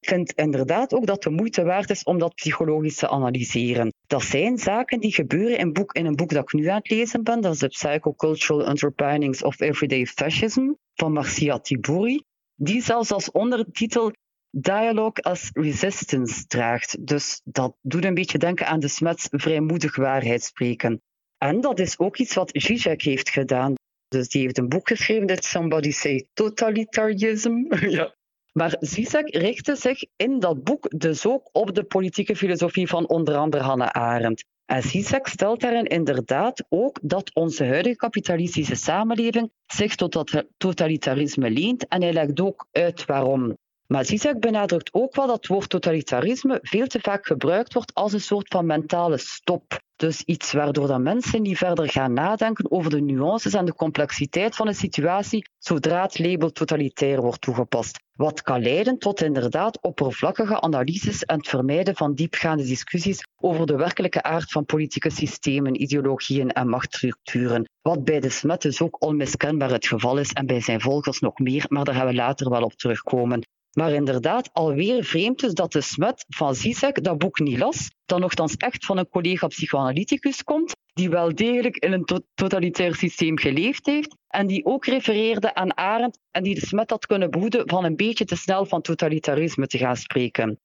Ik vind inderdaad ook dat de moeite waard is om dat psychologisch te analyseren. Dat zijn zaken die gebeuren in, boek, in een boek dat ik nu aan het lezen ben. Dat is de Psychocultural Underpinnings of Everyday Fascism van Marcia Tiburi. Die zelfs als ondertitel Dialogue as Resistance draagt. Dus dat doet een beetje denken aan de Smets vrijmoedig waarheid spreken. En dat is ook iets wat Zizek heeft gedaan. Dus die heeft een boek geschreven, dat Somebody Say Totalitarism. ja. Maar Zizek richtte zich in dat boek dus ook op de politieke filosofie van onder andere Hannah Arendt. En Zizek stelt daarin inderdaad ook dat onze huidige kapitalistische samenleving zich tot dat totalitarisme leent en hij legt ook uit waarom. Maar Zizek benadrukt ook wel dat het woord totalitarisme veel te vaak gebruikt wordt als een soort van mentale stop. Dus iets waardoor dat mensen niet verder gaan nadenken over de nuances en de complexiteit van een situatie zodra het label totalitair wordt toegepast. Wat kan leiden tot inderdaad oppervlakkige analyses en het vermijden van diepgaande discussies over de werkelijke aard van politieke systemen, ideologieën en machtsstructuren. Wat bij de Smet dus ook onmiskenbaar het geval is en bij zijn volgers nog meer, maar daar gaan we later wel op terugkomen. Maar inderdaad, alweer vreemd is dat de Smet van Zizek dat boek niet las, dat nogthans echt van een collega psychoanalyticus komt, die wel degelijk in een totalitair systeem geleefd heeft en die ook refereerde aan Arendt en die de Smet had kunnen behoeden van een beetje te snel van totalitarisme te gaan spreken.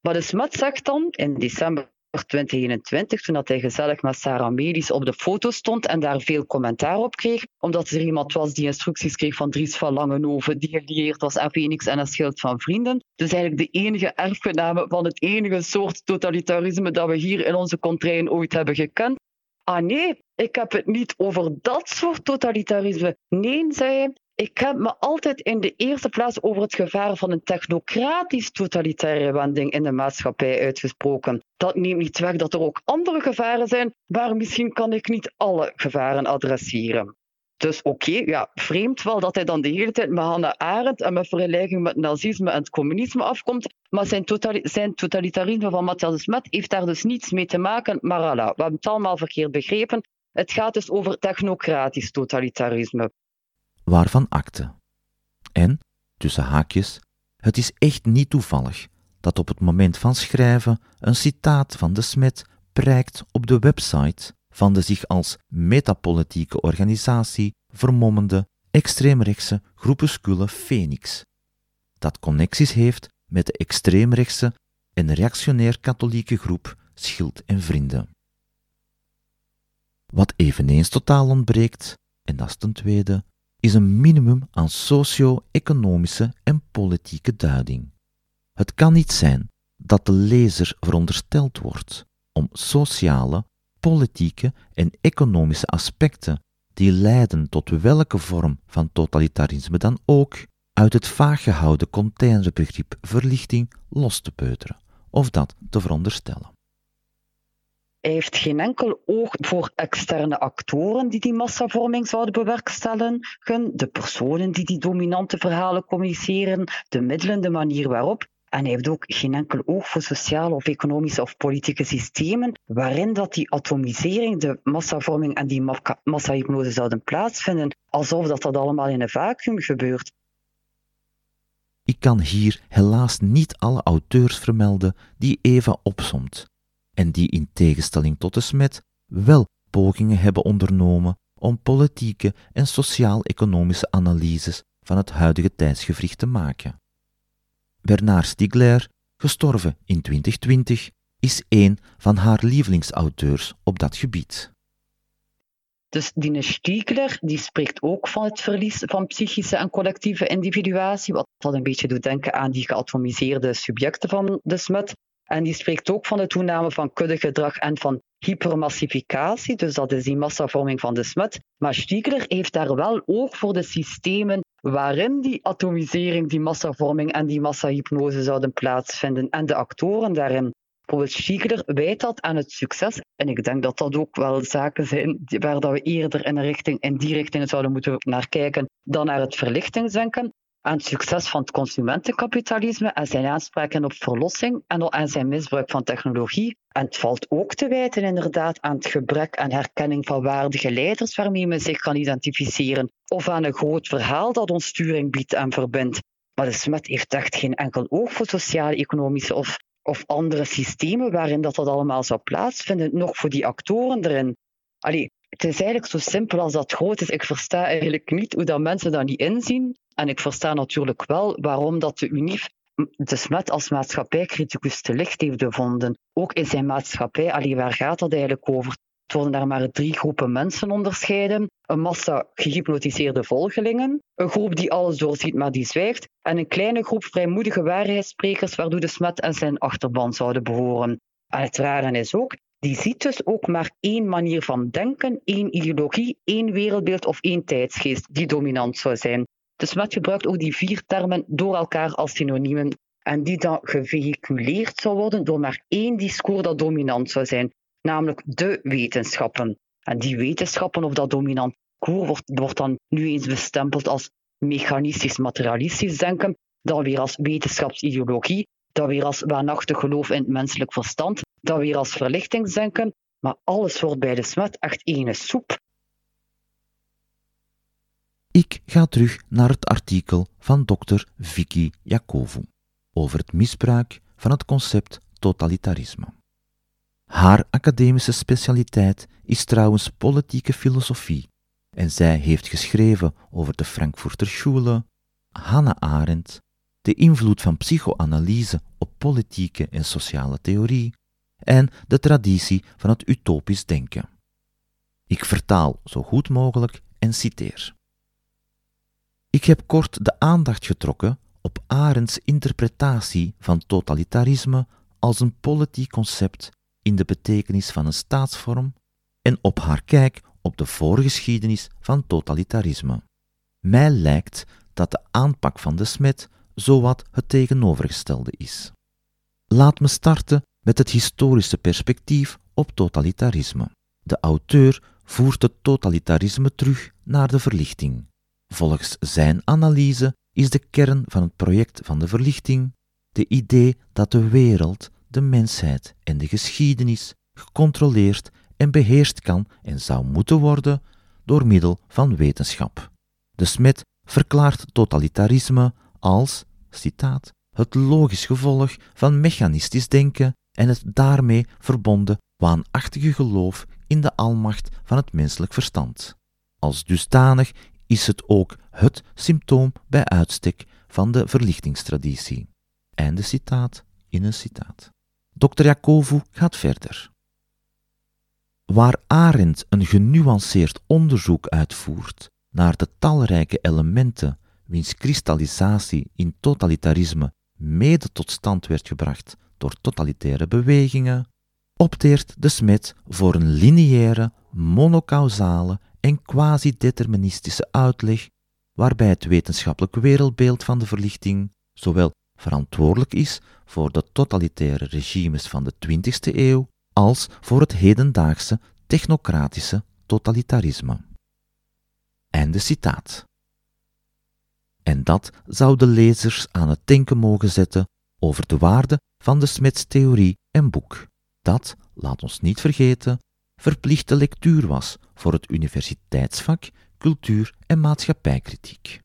Maar de Smet zegt dan in december 2021, toen hij gezellig met Sarah Melis op de foto stond en daar veel commentaar op kreeg, omdat er iemand was die instructies kreeg van Dries van Langenhoven, die gelieerd was aan Phoenix en een schild van vrienden. Dus eigenlijk de enige erfgename van het enige soort totalitarisme dat we hier in onze contraien ooit hebben gekend. Ah nee, ik heb het niet over dat soort totalitarisme. Nee, zei hij, ik heb me altijd in de eerste plaats over het gevaar van een technocratisch totalitaire wending in de maatschappij uitgesproken. Dat neemt niet weg dat er ook andere gevaren zijn, maar misschien kan ik niet alle gevaren adresseren. Dus oké, ja, vreemd wel dat hij dan de hele tijd met Hannah Arendt en met vergelijking met nazisme en het communisme afkomt, maar zijn, zijn totalitarisme van Matthias Smet heeft daar dus niets mee te maken. Maar voilà, we hebben het allemaal verkeerd begrepen. Het gaat dus over technocratisch totalitarisme waarvan akte. En, tussen haakjes, het is echt niet toevallig dat op het moment van schrijven een citaat van de Smet prijkt op de website van de zich als metapolitieke organisatie vermommende extreemrechtse groepuscule Phoenix, dat connecties heeft met de extreemrechtse en reactionair-katholieke groep Schild en Vrienden. Wat eveneens totaal ontbreekt, en dat is ten tweede, is een minimum aan socio-economische en politieke duiding. Het kan niet zijn dat de lezer verondersteld wordt om sociale, politieke en economische aspecten die leiden tot welke vorm van totalitarisme dan ook uit het vaag gehouden containerbegrip verlichting los te peuteren of dat te veronderstellen. Hij heeft geen enkel oog voor externe actoren die die massavorming zouden bewerkstelligen, de personen die die dominante verhalen communiceren, de middelen, de manier waarop. En hij heeft ook geen enkel oog voor sociale of economische of politieke systemen waarin dat die atomisering, de massavorming en die massahypnose zouden plaatsvinden, alsof dat, dat allemaal in een vacuüm gebeurt. Ik kan hier helaas niet alle auteurs vermelden die Eva opsomt en die in tegenstelling tot de Smet wel pogingen hebben ondernomen om politieke en sociaal-economische analyses van het huidige tijdsgevricht te maken. Bernard Stiegler, gestorven in 2020, is een van haar lievelingsauteurs op dat gebied. Dus die Stiegler die spreekt ook van het verlies van psychische en collectieve individuatie, wat dat een beetje doet denken aan die geatomiseerde subjecten van de Smet. En die spreekt ook van de toename van kuddegedrag en van hypermassificatie, dus dat is die massavorming van de smet. Maar Stiegler heeft daar wel oog voor de systemen waarin die atomisering, die massavorming en die massahypnose zouden plaatsvinden en de actoren daarin. Bijvoorbeeld Stiegler wijt dat aan het succes. En ik denk dat dat ook wel zaken zijn waar dat we eerder in, richting, in die richting zouden moeten naar kijken dan naar het verlichtingsdenken. Aan het succes van het consumentenkapitalisme en zijn aanspraken op verlossing en zijn misbruik van technologie. En het valt ook te wijten inderdaad aan het gebrek aan herkenning van waardige leiders waarmee men zich kan identificeren, of aan een groot verhaal dat ons sturing biedt en verbindt. Maar de smet heeft echt geen enkel oog voor sociale, economische of, of andere systemen waarin dat, dat allemaal zou plaatsvinden, nog voor die actoren erin. Allee, het is eigenlijk zo simpel als dat groot is. Ik versta eigenlijk niet hoe dat mensen dat niet inzien. En ik versta natuurlijk wel waarom dat de UNIF de SMET als maatschappijcriticus te licht heeft bevonden. Ook in zijn maatschappij, allee, waar gaat dat eigenlijk over? Het worden daar maar drie groepen mensen onderscheiden. Een massa gehypnotiseerde volgelingen, een groep die alles doorziet maar die zwijgt, en een kleine groep vrijmoedige waarheidssprekers waardoor de smet en zijn achterban zouden behoren. En het rare is ook, die ziet dus ook maar één manier van denken, één ideologie, één wereldbeeld of één tijdsgeest die dominant zou zijn. De smet gebruikt ook die vier termen door elkaar als synoniemen en die dan gevehiculeerd zou worden door maar één discours dat dominant zou zijn namelijk de wetenschappen. En die wetenschappen of dat dominant koer wordt, dan nu eens bestempeld als mechanistisch-materialistisch denken, dan weer als wetenschapsideologie, dan weer als waanachtig geloof in het menselijk verstand, dan weer als verlichtingsdenken, maar alles wordt bij de smet echt ene soep. Ik ga terug naar het artikel van dokter Vicky Jakovu over het misbruik van het concept totalitarisme. Haar academische specialiteit is trouwens politieke filosofie en zij heeft geschreven over de Frankfurter Schule, Hannah Arendt, de invloed van psychoanalyse op politieke en sociale theorie en de traditie van het utopisch denken. Ik vertaal zo goed mogelijk en citeer. Ik heb kort de aandacht getrokken op Arendts interpretatie van totalitarisme als een politiek concept in de betekenis van een staatsvorm en op haar kijk op de voorgeschiedenis van totalitarisme. Mij lijkt dat de aanpak van de smet zowat het tegenovergestelde is. Laat me starten met het historische perspectief op totalitarisme. De auteur voert het totalitarisme terug naar de verlichting. Volgens zijn analyse is de kern van het project van de verlichting de idee dat de wereld de mensheid en de geschiedenis gecontroleerd en beheerst kan en zou moeten worden door middel van wetenschap. De Smet verklaart totalitarisme als, citaat, het logisch gevolg van mechanistisch denken en het daarmee verbonden waanachtige geloof in de almacht van het menselijk verstand. Als dusdanig is het ook het symptoom bij uitstek van de verlichtingstraditie. Einde citaat in een citaat. Dr. Jakovu gaat verder. Waar Arendt een genuanceerd onderzoek uitvoert naar de talrijke elementen wiens kristallisatie in totalitarisme mede tot stand werd gebracht door totalitaire bewegingen, opteert de Smet voor een lineaire, monocausale en quasi-deterministische uitleg waarbij het wetenschappelijk wereldbeeld van de verlichting zowel verantwoordelijk is voor de totalitaire regimes van de 20e eeuw als voor het hedendaagse technocratische totalitarisme. Citaat. En dat zou de lezers aan het denken mogen zetten over de waarde van de Smets theorie en boek, dat, laat ons niet vergeten, verplichte lectuur was voor het universiteitsvak cultuur- en maatschappijkritiek.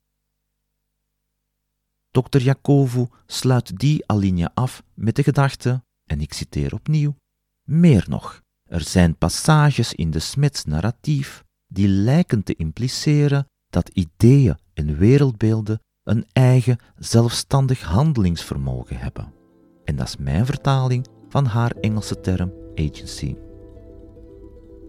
Dr. Jakovu sluit die alinea af met de gedachte, en ik citeer opnieuw, meer nog, er zijn passages in de Smets narratief die lijken te impliceren dat ideeën en wereldbeelden een eigen zelfstandig handelingsvermogen hebben. En dat is mijn vertaling van haar Engelse term agency.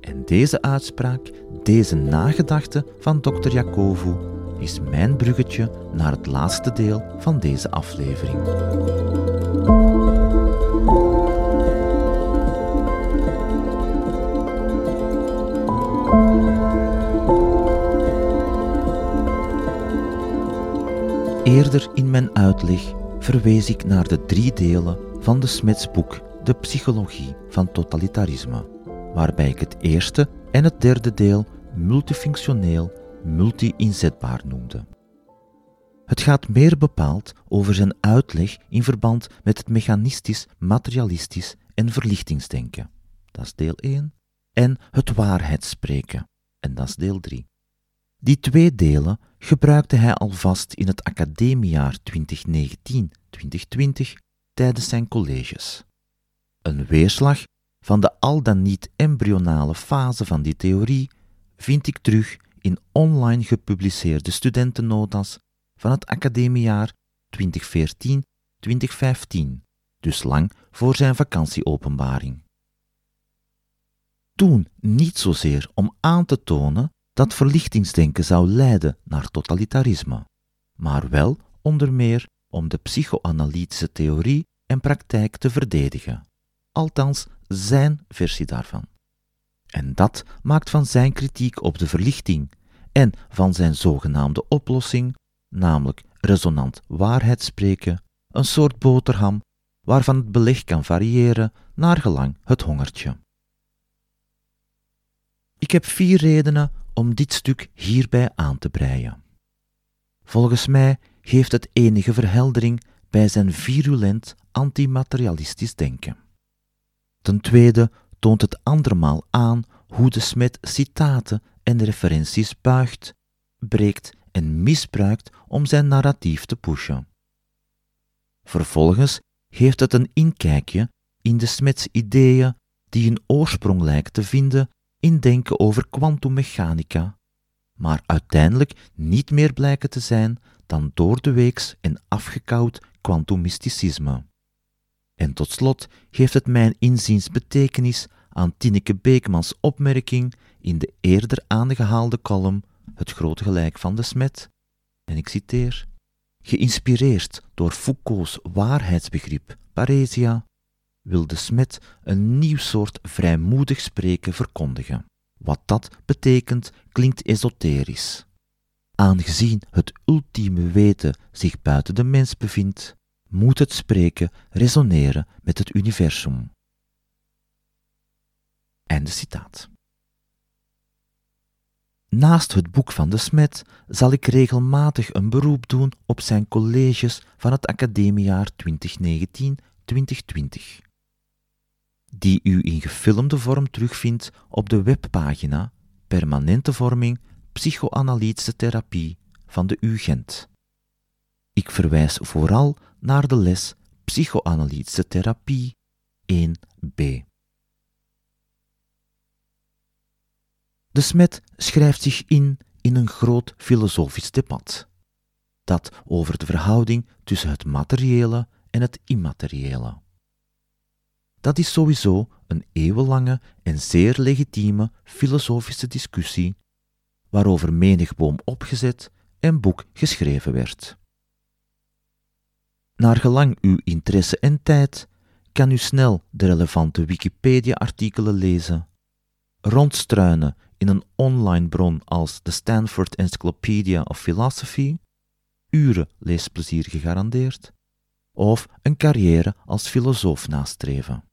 En deze uitspraak, deze nagedachte van Dr. Jakovu, is mijn bruggetje naar het laatste deel van deze aflevering. Eerder in mijn uitleg verwees ik naar de drie delen van de Smets boek De Psychologie van Totalitarisme, waarbij ik het eerste en het derde deel multifunctioneel multi-inzetbaar noemde. Het gaat meer bepaald over zijn uitleg in verband met het mechanistisch, materialistisch en verlichtingsdenken. Dat is deel 1. En het waarheidsspreken. En dat is deel 3. Die twee delen gebruikte hij alvast in het academiejaar 2019-2020 tijdens zijn colleges. Een weerslag van de al dan niet embryonale fase van die theorie vind ik terug in online gepubliceerde studentennotas van het academiejaar 2014-2015, dus lang voor zijn vakantieopenbaring. Toen niet zozeer om aan te tonen dat verlichtingsdenken zou leiden naar totalitarisme, maar wel onder meer om de psychoanalytische theorie en praktijk te verdedigen, althans zijn versie daarvan. En dat maakt van zijn kritiek op de verlichting en van zijn zogenaamde oplossing, namelijk resonant waarheid spreken, een soort boterham waarvan het beleg kan variëren naar gelang het hongertje. Ik heb vier redenen om dit stuk hierbij aan te breien. Volgens mij geeft het enige verheldering bij zijn virulent antimaterialistisch denken. Ten tweede toont het andermaal aan hoe de smet citaten en referenties buigt, breekt en misbruikt om zijn narratief te pushen. Vervolgens geeft het een inkijkje in de smets ideeën die een oorsprong lijkt te vinden in denken over kwantummechanica, maar uiteindelijk niet meer blijken te zijn dan doordeweeks en afgekoud kwantummysticisme. En tot slot geeft het mijn inziens betekenis aan Tineke Beekmans opmerking in de eerder aangehaalde column Het grote gelijk van de smet, en ik citeer, geïnspireerd door Foucault's waarheidsbegrip paresia, wil de smet een nieuw soort vrijmoedig spreken verkondigen. Wat dat betekent klinkt esoterisch. Aangezien het ultieme weten zich buiten de mens bevindt, moet het spreken resoneren met het universum. Einde citaat. Naast het boek van de Smet zal ik regelmatig een beroep doen op zijn colleges van het academiejaar 2019-2020, die u in gefilmde vorm terugvindt op de webpagina Permanente Vorming Psychoanalytische Therapie van de UGent. Ik verwijs vooral naar de les Psychoanalytische Therapie 1b. De smet schrijft zich in in een groot filosofisch debat, dat over de verhouding tussen het materiële en het immateriële. Dat is sowieso een eeuwenlange en zeer legitieme filosofische discussie, waarover menig boom opgezet en boek geschreven werd. Naar gelang uw interesse en tijd kan u snel de relevante Wikipedia-artikelen lezen, rondstruinen in een online bron als de Stanford Encyclopedia of Philosophy, uren leesplezier gegarandeerd, of een carrière als filosoof nastreven.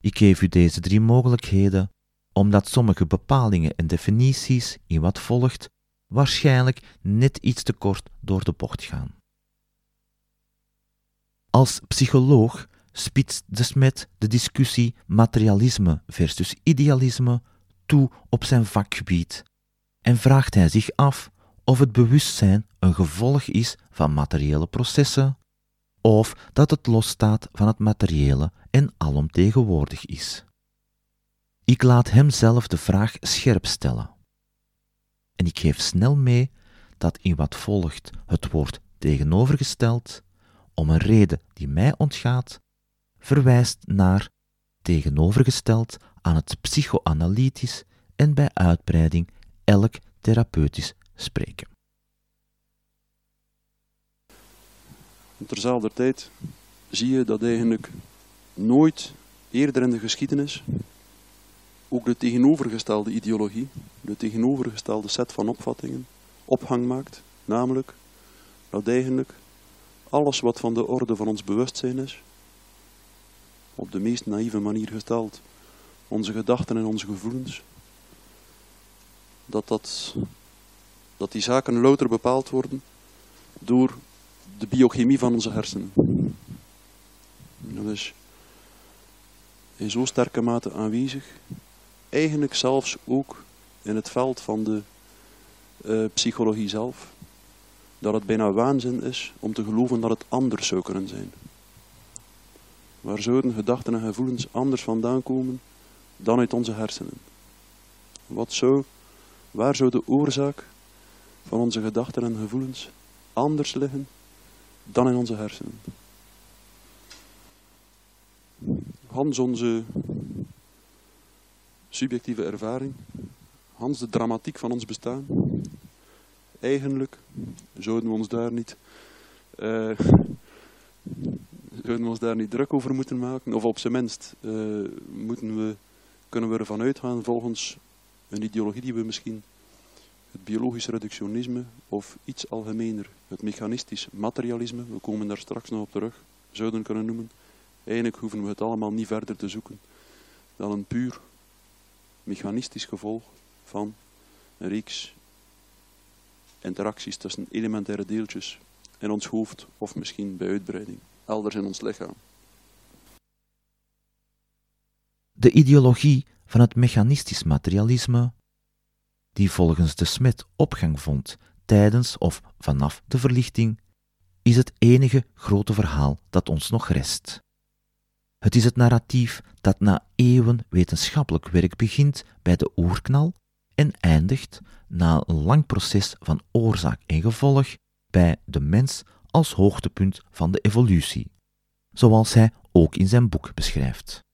Ik geef u deze drie mogelijkheden omdat sommige bepalingen en definities in wat volgt waarschijnlijk net iets te kort door de bocht gaan. Als psycholoog spitst de Smet de discussie materialisme versus idealisme toe op zijn vakgebied en vraagt hij zich af of het bewustzijn een gevolg is van materiële processen of dat het losstaat van het materiële en alomtegenwoordig is. Ik laat hem zelf de vraag scherp stellen. En ik geef snel mee dat in wat volgt het woord tegenovergesteld, om een reden die mij ontgaat, verwijst naar tegenovergesteld aan het psychoanalytisch en bij uitbreiding elk therapeutisch spreken. Terzelfde tijd zie je dat eigenlijk nooit eerder in de geschiedenis ook de tegenovergestelde ideologie, de tegenovergestelde set van opvattingen, ophang maakt. Namelijk dat eigenlijk alles wat van de orde van ons bewustzijn is, op de meest naïeve manier gesteld, onze gedachten en onze gevoelens, dat, dat, dat die zaken louter bepaald worden door de biochemie van onze hersenen. Dat is in zo sterke mate aanwezig, eigenlijk zelfs ook in het veld van de uh, psychologie zelf, dat het bijna waanzin is om te geloven dat het anders zou kunnen zijn. Waar zouden gedachten en gevoelens anders vandaan komen dan uit onze hersenen? Wat zou, waar zou de oorzaak van onze gedachten en gevoelens anders liggen dan in onze hersenen? Hans onze subjectieve ervaring, Hans de dramatiek van ons bestaan. Eigenlijk zouden we ons daar niet, uh, zouden we ons daar niet druk over moeten maken, of op zijn minst uh, moeten we, kunnen we ervan uitgaan volgens een ideologie die we misschien het biologisch reductionisme of iets algemener, het mechanistisch materialisme, we komen daar straks nog op terug, zouden kunnen noemen. Eigenlijk hoeven we het allemaal niet verder te zoeken dan een puur mechanistisch gevolg van een reeks interacties tussen elementaire deeltjes in ons hoofd of misschien bij uitbreiding elders in ons lichaam. De ideologie van het mechanistisch materialisme, die volgens de Smet opgang vond tijdens of vanaf de verlichting, is het enige grote verhaal dat ons nog rest. Het is het narratief dat na eeuwen wetenschappelijk werk begint bij de oerknal en eindigt na een lang proces van oorzaak en gevolg bij de mens als hoogtepunt van de evolutie, zoals hij ook in zijn boek beschrijft.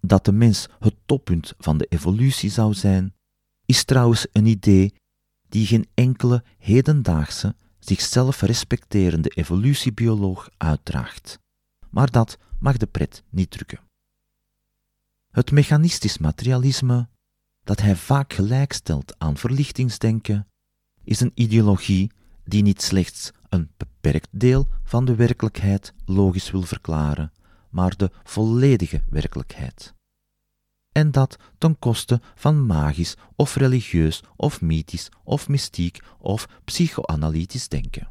Dat de mens het toppunt van de evolutie zou zijn, is trouwens een idee die geen enkele hedendaagse zichzelf respecterende evolutiebioloog uitdraagt. Maar dat mag de pret niet drukken. Het mechanistisch materialisme, dat hij vaak gelijkstelt aan verlichtingsdenken, is een ideologie die niet slechts een beperkt deel van de werkelijkheid logisch wil verklaren, maar de volledige werkelijkheid. En dat ten koste van magisch of religieus of mythisch of mystiek of psychoanalytisch denken.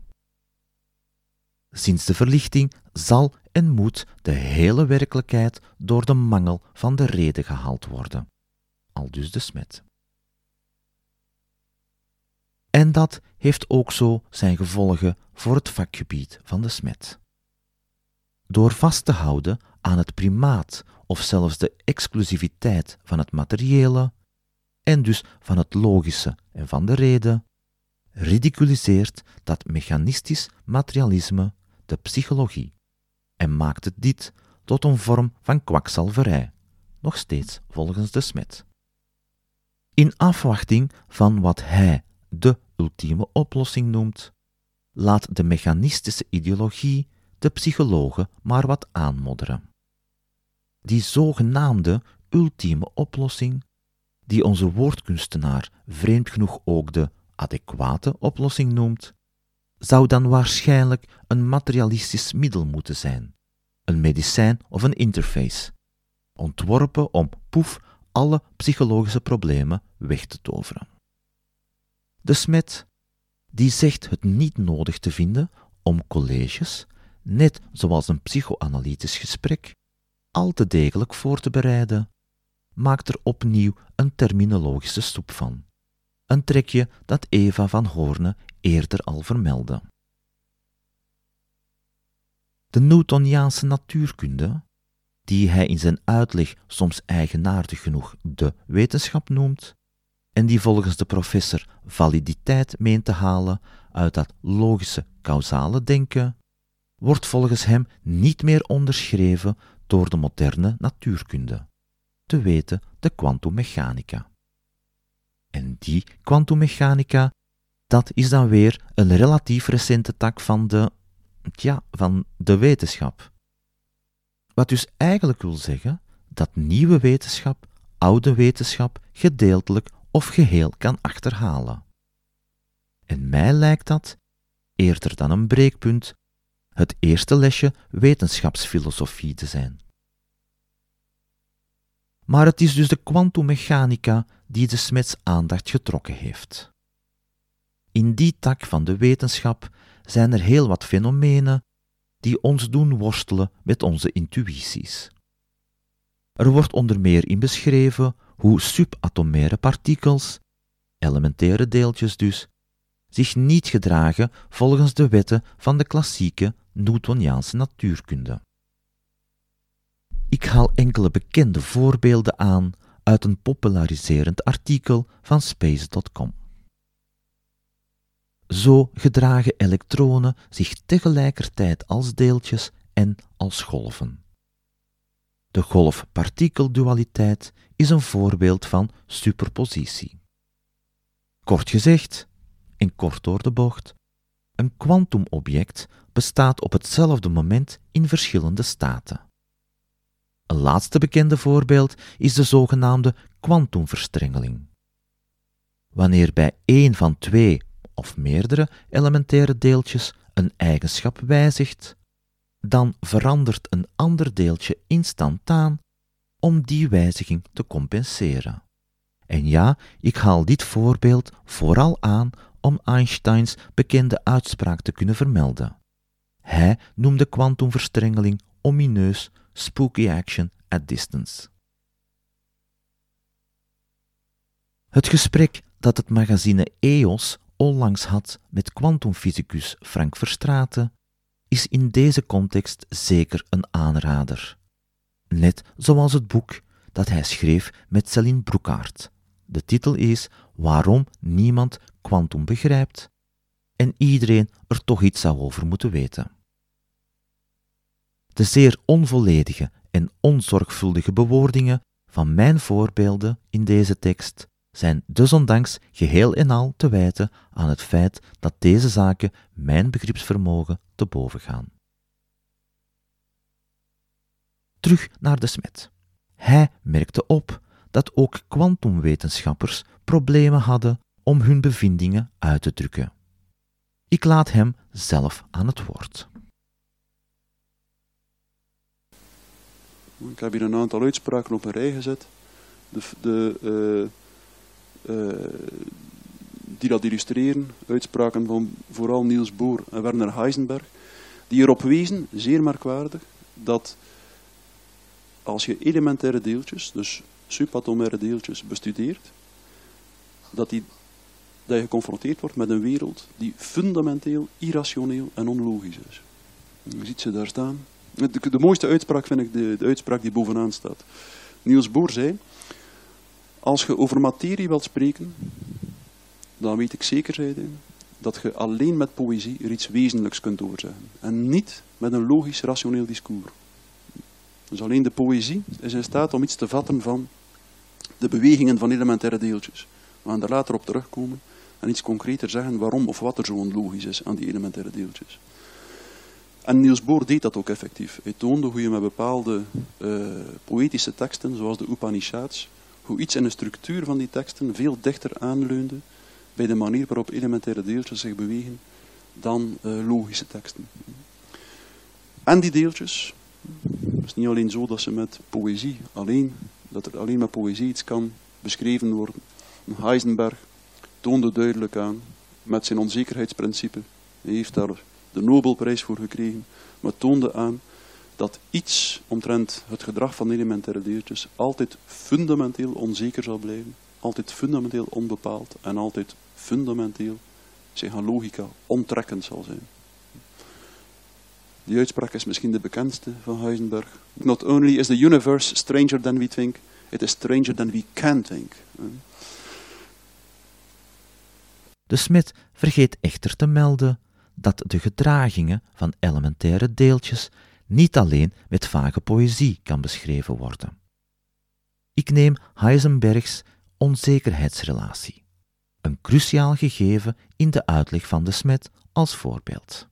Sinds de verlichting zal en moet de hele werkelijkheid door de mangel van de reden gehaald worden. Aldus de smet. En dat heeft ook zo zijn gevolgen voor het vakgebied van de smet. Door vast te houden aan het primaat of zelfs de exclusiviteit van het materiële, en dus van het logische en van de reden, ridiculiseert dat mechanistisch materialisme de psychologie en maakt het dit tot een vorm van kwakzalverij, nog steeds volgens de smet. In afwachting van wat hij de ultieme oplossing noemt, laat de mechanistische ideologie de psychologen maar wat aanmodderen. Die zogenaamde ultieme oplossing, die onze woordkunstenaar vreemd genoeg ook de adequate oplossing noemt, zou dan waarschijnlijk een materialistisch middel moeten zijn, een medicijn of een interface, ontworpen om poef alle psychologische problemen weg te toveren. De smet, die zegt het niet nodig te vinden om colleges, net zoals een psychoanalytisch gesprek, al te degelijk voor te bereiden, maakt er opnieuw een terminologische stoep van. Een trekje dat Eva van Hoorne eerder al vermeldde. De Newtoniaanse natuurkunde, die hij in zijn uitleg soms eigenaardig genoeg de wetenschap noemt, en die volgens de professor validiteit meent te halen uit dat logische causale denken, wordt volgens hem niet meer onderschreven door de moderne natuurkunde, te weten de kwantummechanica. En die kwantummechanica, dat is dan weer een relatief recente tak van de, ja, van de wetenschap. Wat dus eigenlijk wil zeggen dat nieuwe wetenschap oude wetenschap gedeeltelijk of geheel kan achterhalen. En mij lijkt dat, eerder dan een breekpunt, het eerste lesje wetenschapsfilosofie te zijn. Maar het is dus de kwantummechanica die de Smets aandacht getrokken heeft. in die tak van de wetenschap zijn er heel wat fenomenen die ons doen worstelen met onze intuïties. Er wordt onder meer in beschreven hoe subatomaire partikels, elementaire deeltjes dus, zich niet gedragen volgens de wetten van de klassieke Newtoniaanse natuurkunde. Ik haal enkele bekende voorbeelden aan uit een populariserend artikel van Space.com. Zo gedragen elektronen zich tegelijkertijd als deeltjes en als golven. De golf-partikeldualiteit is een voorbeeld van superpositie. Kort gezegd, en kort door de bocht, een kwantumobject bestaat op hetzelfde moment in verschillende staten. Een laatste bekende voorbeeld is de zogenaamde kwantumverstrengeling. Wanneer bij één van twee of meerdere elementaire deeltjes een eigenschap wijzigt, dan verandert een ander deeltje instantaan om die wijziging te compenseren. En ja, ik haal dit voorbeeld vooral aan om Einsteins bekende uitspraak te kunnen vermelden. Hij noemde kwantumverstrengeling omineus spooky action at distance. Het gesprek dat het magazine EOS onlangs had met kwantumfysicus Frank Verstraeten is in deze context zeker een aanrader. Net zoals het boek dat hij schreef met Celine Broekaert. De titel is Waarom niemand kwantum begrijpt en iedereen er toch iets zou over moeten weten. De zeer onvolledige en onzorgvuldige bewoordingen van mijn voorbeelden in deze tekst zijn desondanks geheel en al te wijten aan het feit dat deze zaken mijn begripsvermogen te boven gaan. Terug naar de smet. Hij merkte op dat ook kwantumwetenschappers problemen hadden om hun bevindingen uit te drukken. Ik laat hem zelf aan het woord. Ik heb hier een aantal uitspraken op een rij gezet. De, de, uh, uh, die dat illustreren, uitspraken van vooral Niels Bohr en Werner Heisenberg, die erop wezen, zeer merkwaardig, dat als je elementaire deeltjes, dus subatomaire deeltjes, bestudeert, dat, dat je geconfronteerd wordt met een wereld die fundamenteel irrationeel en onlogisch is. Je ziet ze daar staan. De, de mooiste uitspraak vind ik de, de uitspraak die bovenaan staat. Niels Bohr zei, als je over materie wilt spreken, dan weet ik zeker, zei hij, dat je alleen met poëzie er iets wezenlijks kunt over zeggen. En niet met een logisch, rationeel discours. Dus alleen de poëzie is in staat om iets te vatten van de bewegingen van elementaire deeltjes. We gaan daar later op terugkomen en iets concreter zeggen waarom of wat er zo onlogisch is aan die elementaire deeltjes. En Niels Bohr deed dat ook effectief. Hij toonde hoe je met bepaalde uh, poëtische teksten, zoals de Upanishads, hoe iets in de structuur van die teksten veel dichter aanleunde bij de manier waarop elementaire deeltjes zich bewegen dan uh, logische teksten. En die deeltjes, het is niet alleen zo dat ze met poëzie alleen, dat er alleen met poëzie iets kan beschreven worden. Heisenberg toonde duidelijk aan, met zijn onzekerheidsprincipe, hij heeft daar de Nobelprijs voor gekregen, maar toonde aan dat iets omtrent het gedrag van elementaire deeltjes altijd fundamenteel onzeker zal blijven, altijd fundamenteel onbepaald en altijd fundamenteel, zeg aan logica, onttrekkend zal zijn. Die uitspraak is misschien de bekendste van Heisenberg. Not only is the universe stranger than we think, it is stranger than we can think. De Smit vergeet echter te melden dat de gedragingen van elementaire deeltjes niet alleen met vage poëzie kan beschreven worden. Ik neem Heisenbergs onzekerheidsrelatie, een cruciaal gegeven in de uitleg van de Smet, als voorbeeld.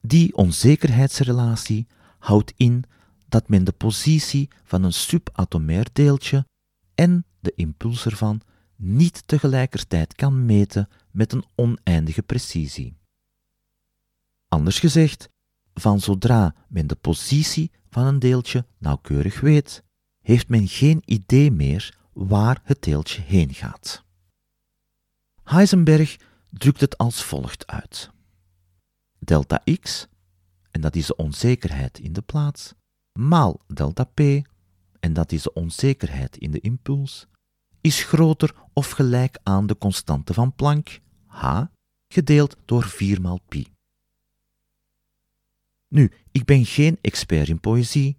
Die onzekerheidsrelatie houdt in dat men de positie van een subatomair deeltje en de impuls ervan niet tegelijkertijd kan meten met een oneindige precisie. Anders gezegd, van zodra men de positie van een deeltje nauwkeurig weet, heeft men geen idee meer waar het deeltje heen gaat. Heisenberg drukt het als volgt uit. Delta x, en dat is de onzekerheid in de plaats, maal delta p, en dat is de onzekerheid in de impuls, is groter of gelijk aan de constante van Planck, h, gedeeld door 4 maal pi. Nu, ik ben geen expert in poëzie,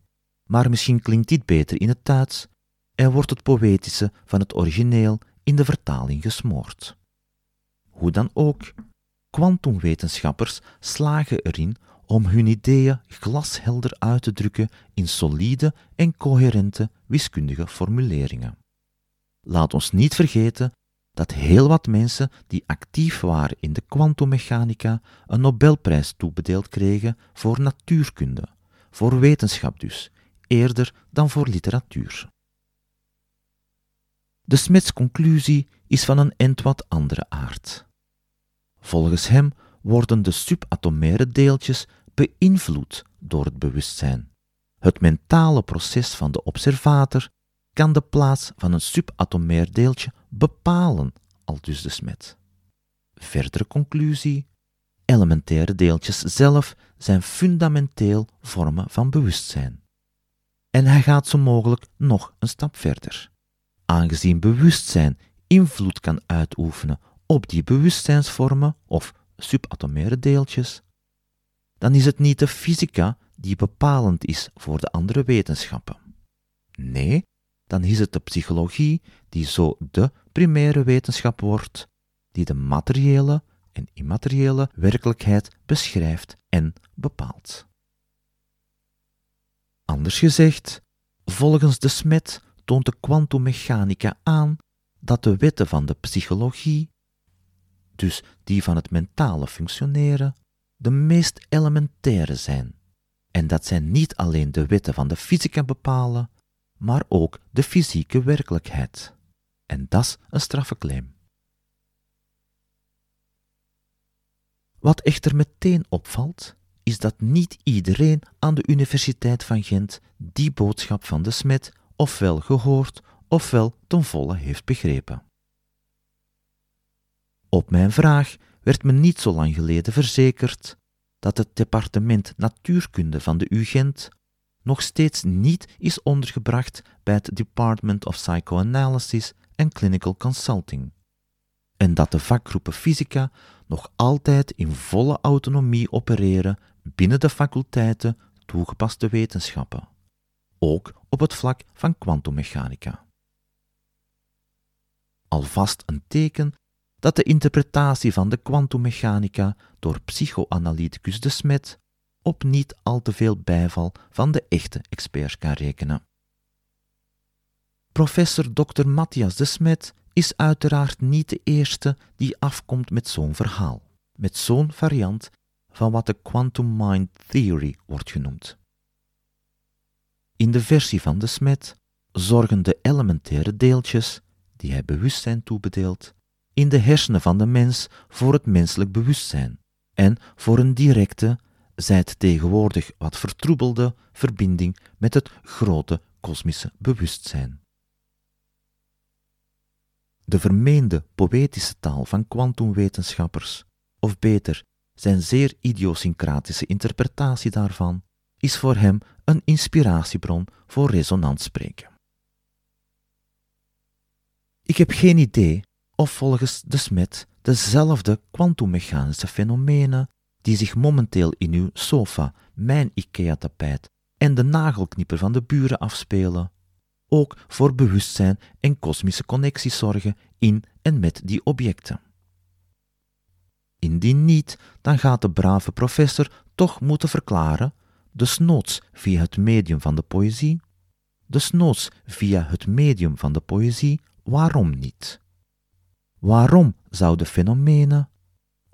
maar misschien klinkt dit beter in het Duits en wordt het poëtische van het origineel in de vertaling gesmoord. Hoe dan ook, kwantumwetenschappers slagen erin om hun ideeën glashelder uit te drukken in solide en coherente wiskundige formuleringen. Laat ons niet vergeten dat heel wat mensen die actief waren in de kwantummechanica een Nobelprijs toebedeeld kregen voor natuurkunde, voor wetenschap dus, eerder dan voor literatuur. De Smits conclusie is van een end wat andere aard. Volgens hem worden de subatomaire deeltjes beïnvloed door het bewustzijn. Het mentale proces van de observator kan de plaats van een subatomair deeltje bepalen, al dus de smet. Verdere conclusie: elementaire deeltjes zelf zijn fundamenteel vormen van bewustzijn. En hij gaat zo mogelijk nog een stap verder. Aangezien bewustzijn invloed kan uitoefenen op die bewustzijnsvormen of subatomaire deeltjes, dan is het niet de fysica die bepalend is voor de andere wetenschappen. Nee, dan is het de psychologie die zo de primaire wetenschap wordt, die de materiële en immateriële werkelijkheid beschrijft en bepaalt. Anders gezegd, volgens de Smet toont de kwantummechanica aan dat de wetten van de psychologie, dus die van het mentale functioneren, de meest elementaire zijn, en dat zij niet alleen de wetten van de fysica bepalen, maar ook de fysieke werkelijkheid. En dat is een straffe claim. Wat echter meteen opvalt, is dat niet iedereen aan de Universiteit van Gent die boodschap van de smet ofwel gehoord ofwel ten volle heeft begrepen. Op mijn vraag werd me niet zo lang geleden verzekerd dat het departement natuurkunde van de UGent nog steeds niet is ondergebracht bij het Department of Psychoanalysis and Clinical Consulting, en dat de vakgroepen fysica nog altijd in volle autonomie opereren binnen de faculteiten toegepaste wetenschappen, ook op het vlak van kwantummechanica. Alvast een teken dat de interpretatie van de kwantummechanica door psychoanalyticus de Smet op niet al te veel bijval van de echte experts kan rekenen. Professor Dr. Matthias de Smet is uiteraard niet de eerste die afkomt met zo'n verhaal, met zo'n variant van wat de quantum mind theory wordt genoemd. In de versie van de Smet zorgen de elementaire deeltjes, die hij bewustzijn toebedeelt, in de hersenen van de mens voor het menselijk bewustzijn en voor een directe, zij het tegenwoordig wat vertroebelde verbinding met het grote kosmische bewustzijn. De vermeende poëtische taal van kwantumwetenschappers, of beter, zijn zeer idiosyncratische interpretatie daarvan, is voor hem een inspiratiebron voor resonant spreken. Ik heb geen idee of volgens de Smet dezelfde kwantummechanische fenomenen die zich momenteel in uw sofa, mijn IKEA-tapijt en de nagelknipper van de buren afspelen, ook voor bewustzijn en kosmische connecties zorgen in en met die objecten. Indien niet, dan gaat de brave professor toch moeten verklaren, desnoods via het medium van de poëzie, desnoods via het medium van de poëzie, waarom niet? Waarom zouden fenomenen,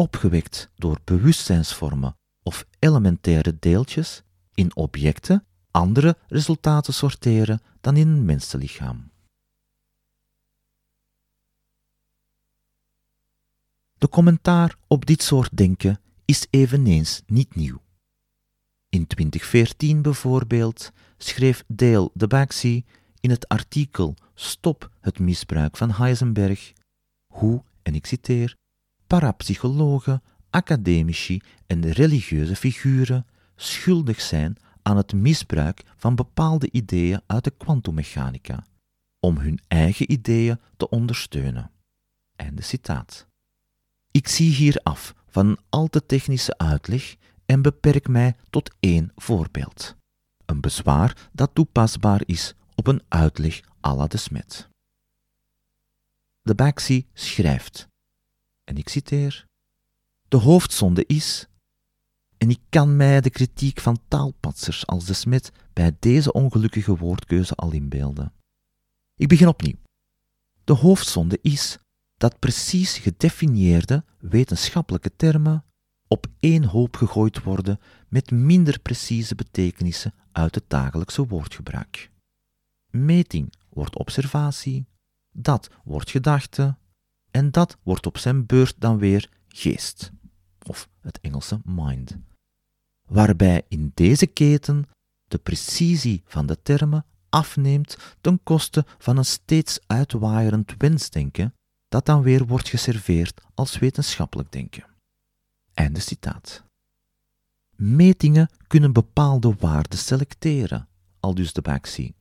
opgewekt door bewustzijnsvormen of elementaire deeltjes, in objecten andere resultaten sorteren dan in een mensenlichaam? De commentaar op dit soort denken is eveneens niet nieuw. In 2014 bijvoorbeeld schreef Dale de Baxi in het artikel Stop het misbruik van Heisenberg hoe, en ik citeer, parapsychologen, academici en religieuze figuren schuldig zijn aan het misbruik van bepaalde ideeën uit de kwantummechanica om hun eigen ideeën te ondersteunen. Einde citaat. Ik zie hier af van een al te technische uitleg en beperk mij tot één voorbeeld. Een bezwaar dat toepasbaar is op een uitleg à la de Smet. De Baxi schrijft, en ik citeer: De hoofdzonde is, en ik kan mij de kritiek van taalpatsers als de Smet bij deze ongelukkige woordkeuze al inbeelden. Ik begin opnieuw. De hoofdzonde is dat precies gedefinieerde wetenschappelijke termen op één hoop gegooid worden met minder precieze betekenissen uit het dagelijkse woordgebruik. Meting wordt observatie, dat wordt gedachte en dat wordt op zijn beurt dan weer geest, of het Engelse mind. Waarbij in deze keten de precisie van de termen afneemt ten koste van een steeds uitwaaierend wensdenken dat dan weer wordt geserveerd als wetenschappelijk denken. Einde citaat. Metingen kunnen bepaalde waarden selecteren, al dus de Baxi.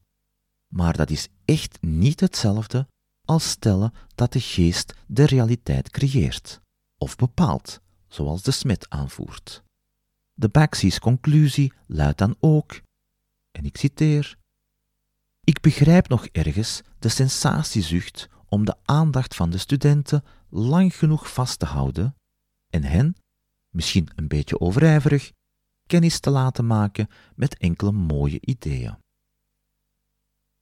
Maar dat is echt niet hetzelfde als stellen dat de geest de realiteit creëert of bepaalt, zoals de Smit aanvoert. De Baxi's conclusie luidt dan ook, en ik citeer: Ik begrijp nog ergens de sensatiezucht om de aandacht van de studenten lang genoeg vast te houden en hen, misschien een beetje overijverig, kennis te laten maken met enkele mooie ideeën.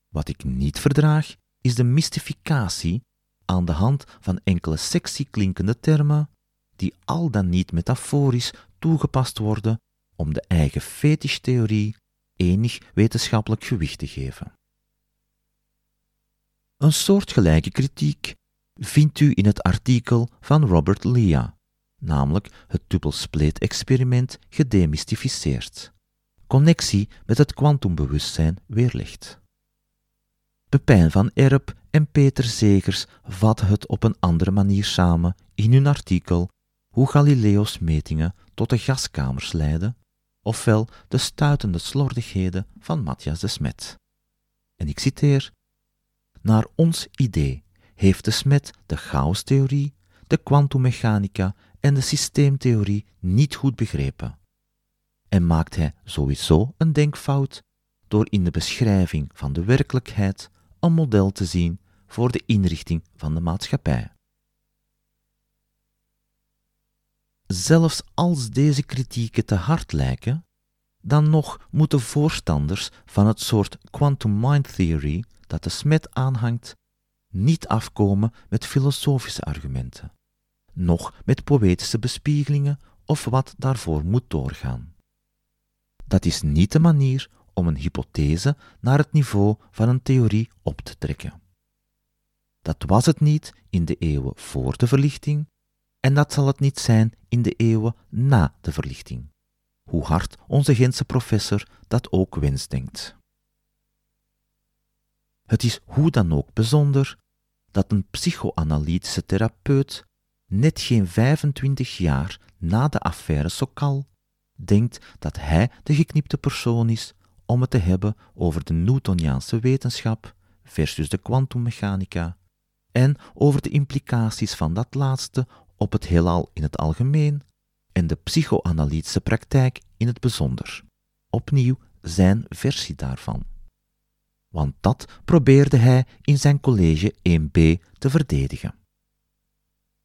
Wat ik niet verdraag, is de mystificatie aan de hand van enkele sexy klinkende termen, die al dan niet metaforisch toegepast worden om de eigen fetishtheorie enig wetenschappelijk gewicht te geven. Een soortgelijke kritiek vindt u in het artikel van Robert Lea, namelijk het dubbelspleet-experiment gedemystificeerd. Connectie met het kwantumbewustzijn weerlegt. Pepijn van Erp en Peter Zegers vatten het op een andere manier samen in hun artikel Hoe Galileo's metingen tot de gaskamers leiden, ofwel de stuitende slordigheden van Matthias de Smet. En ik citeer: Naar ons idee heeft de Smet de chaostheorie, de kwantummechanica en de systeemtheorie niet goed begrepen. En maakt hij sowieso een denkfout door in de beschrijving van de werkelijkheid een model te zien voor de inrichting van de maatschappij. Zelfs als deze kritieken te hard lijken, dan nog moeten voorstanders van het soort quantum mind theory dat de Smet aanhangt, niet afkomen met filosofische argumenten, noch met poëtische bespiegelingen of wat daarvoor moet doorgaan. Dat is niet de manier om een hypothese naar het niveau van een theorie op te trekken. Dat was het niet in de eeuwen voor de verlichting en dat zal het niet zijn in de eeuwen na de verlichting, hoe hard onze Gentse professor dat ook wensdenkt. Het is hoe dan ook bijzonder dat een psychoanalytische therapeut net geen 25 jaar na de affaire Sokal denkt dat hij de geknipte persoon is om het te hebben over de Newtoniaanse wetenschap versus de kwantummechanica en over de implicaties van dat laatste op het heelal in het algemeen en de psychoanalytische praktijk in het bijzonder. Opnieuw zijn versie daarvan. Want dat probeerde hij in zijn college 1b te verdedigen.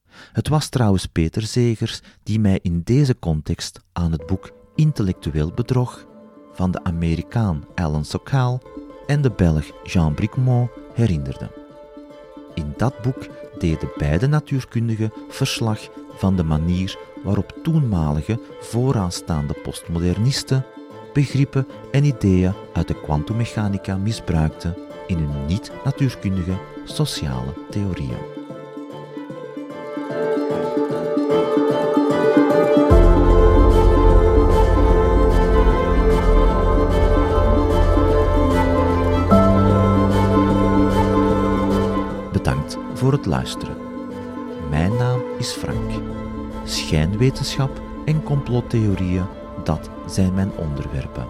Het was trouwens Peter Zegers die mij in deze context aan het boek Intellectueel Bedrog van de Amerikaan Alan Sokal en de Belg Jean Bricmont herinnerde. In dat boek deden beide natuurkundigen verslag van de manier waarop toenmalige vooraanstaande postmodernisten begrippen en ideeën uit de kwantummechanica misbruikten in hun niet-natuurkundige sociale theorieën. Voor het luisteren. Mijn naam is Frank. Schijnwetenschap en complottheorieën, dat zijn mijn onderwerpen.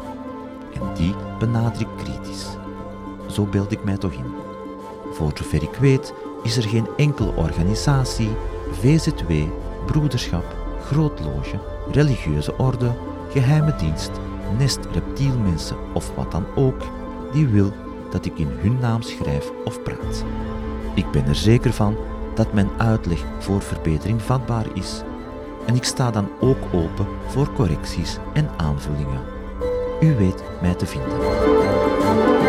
En die benader ik kritisch. Zo beeld ik mij toch in. Voor zover ik weet is er geen enkele organisatie, VZW, broederschap, grootloge, religieuze orde, geheime dienst, nest reptielmensen of wat dan ook, die wil dat ik in hun naam schrijf of praat. Ik ben er zeker van dat mijn uitleg voor verbetering vatbaar is en ik sta dan ook open voor correcties en aanvullingen. U weet mij te vinden.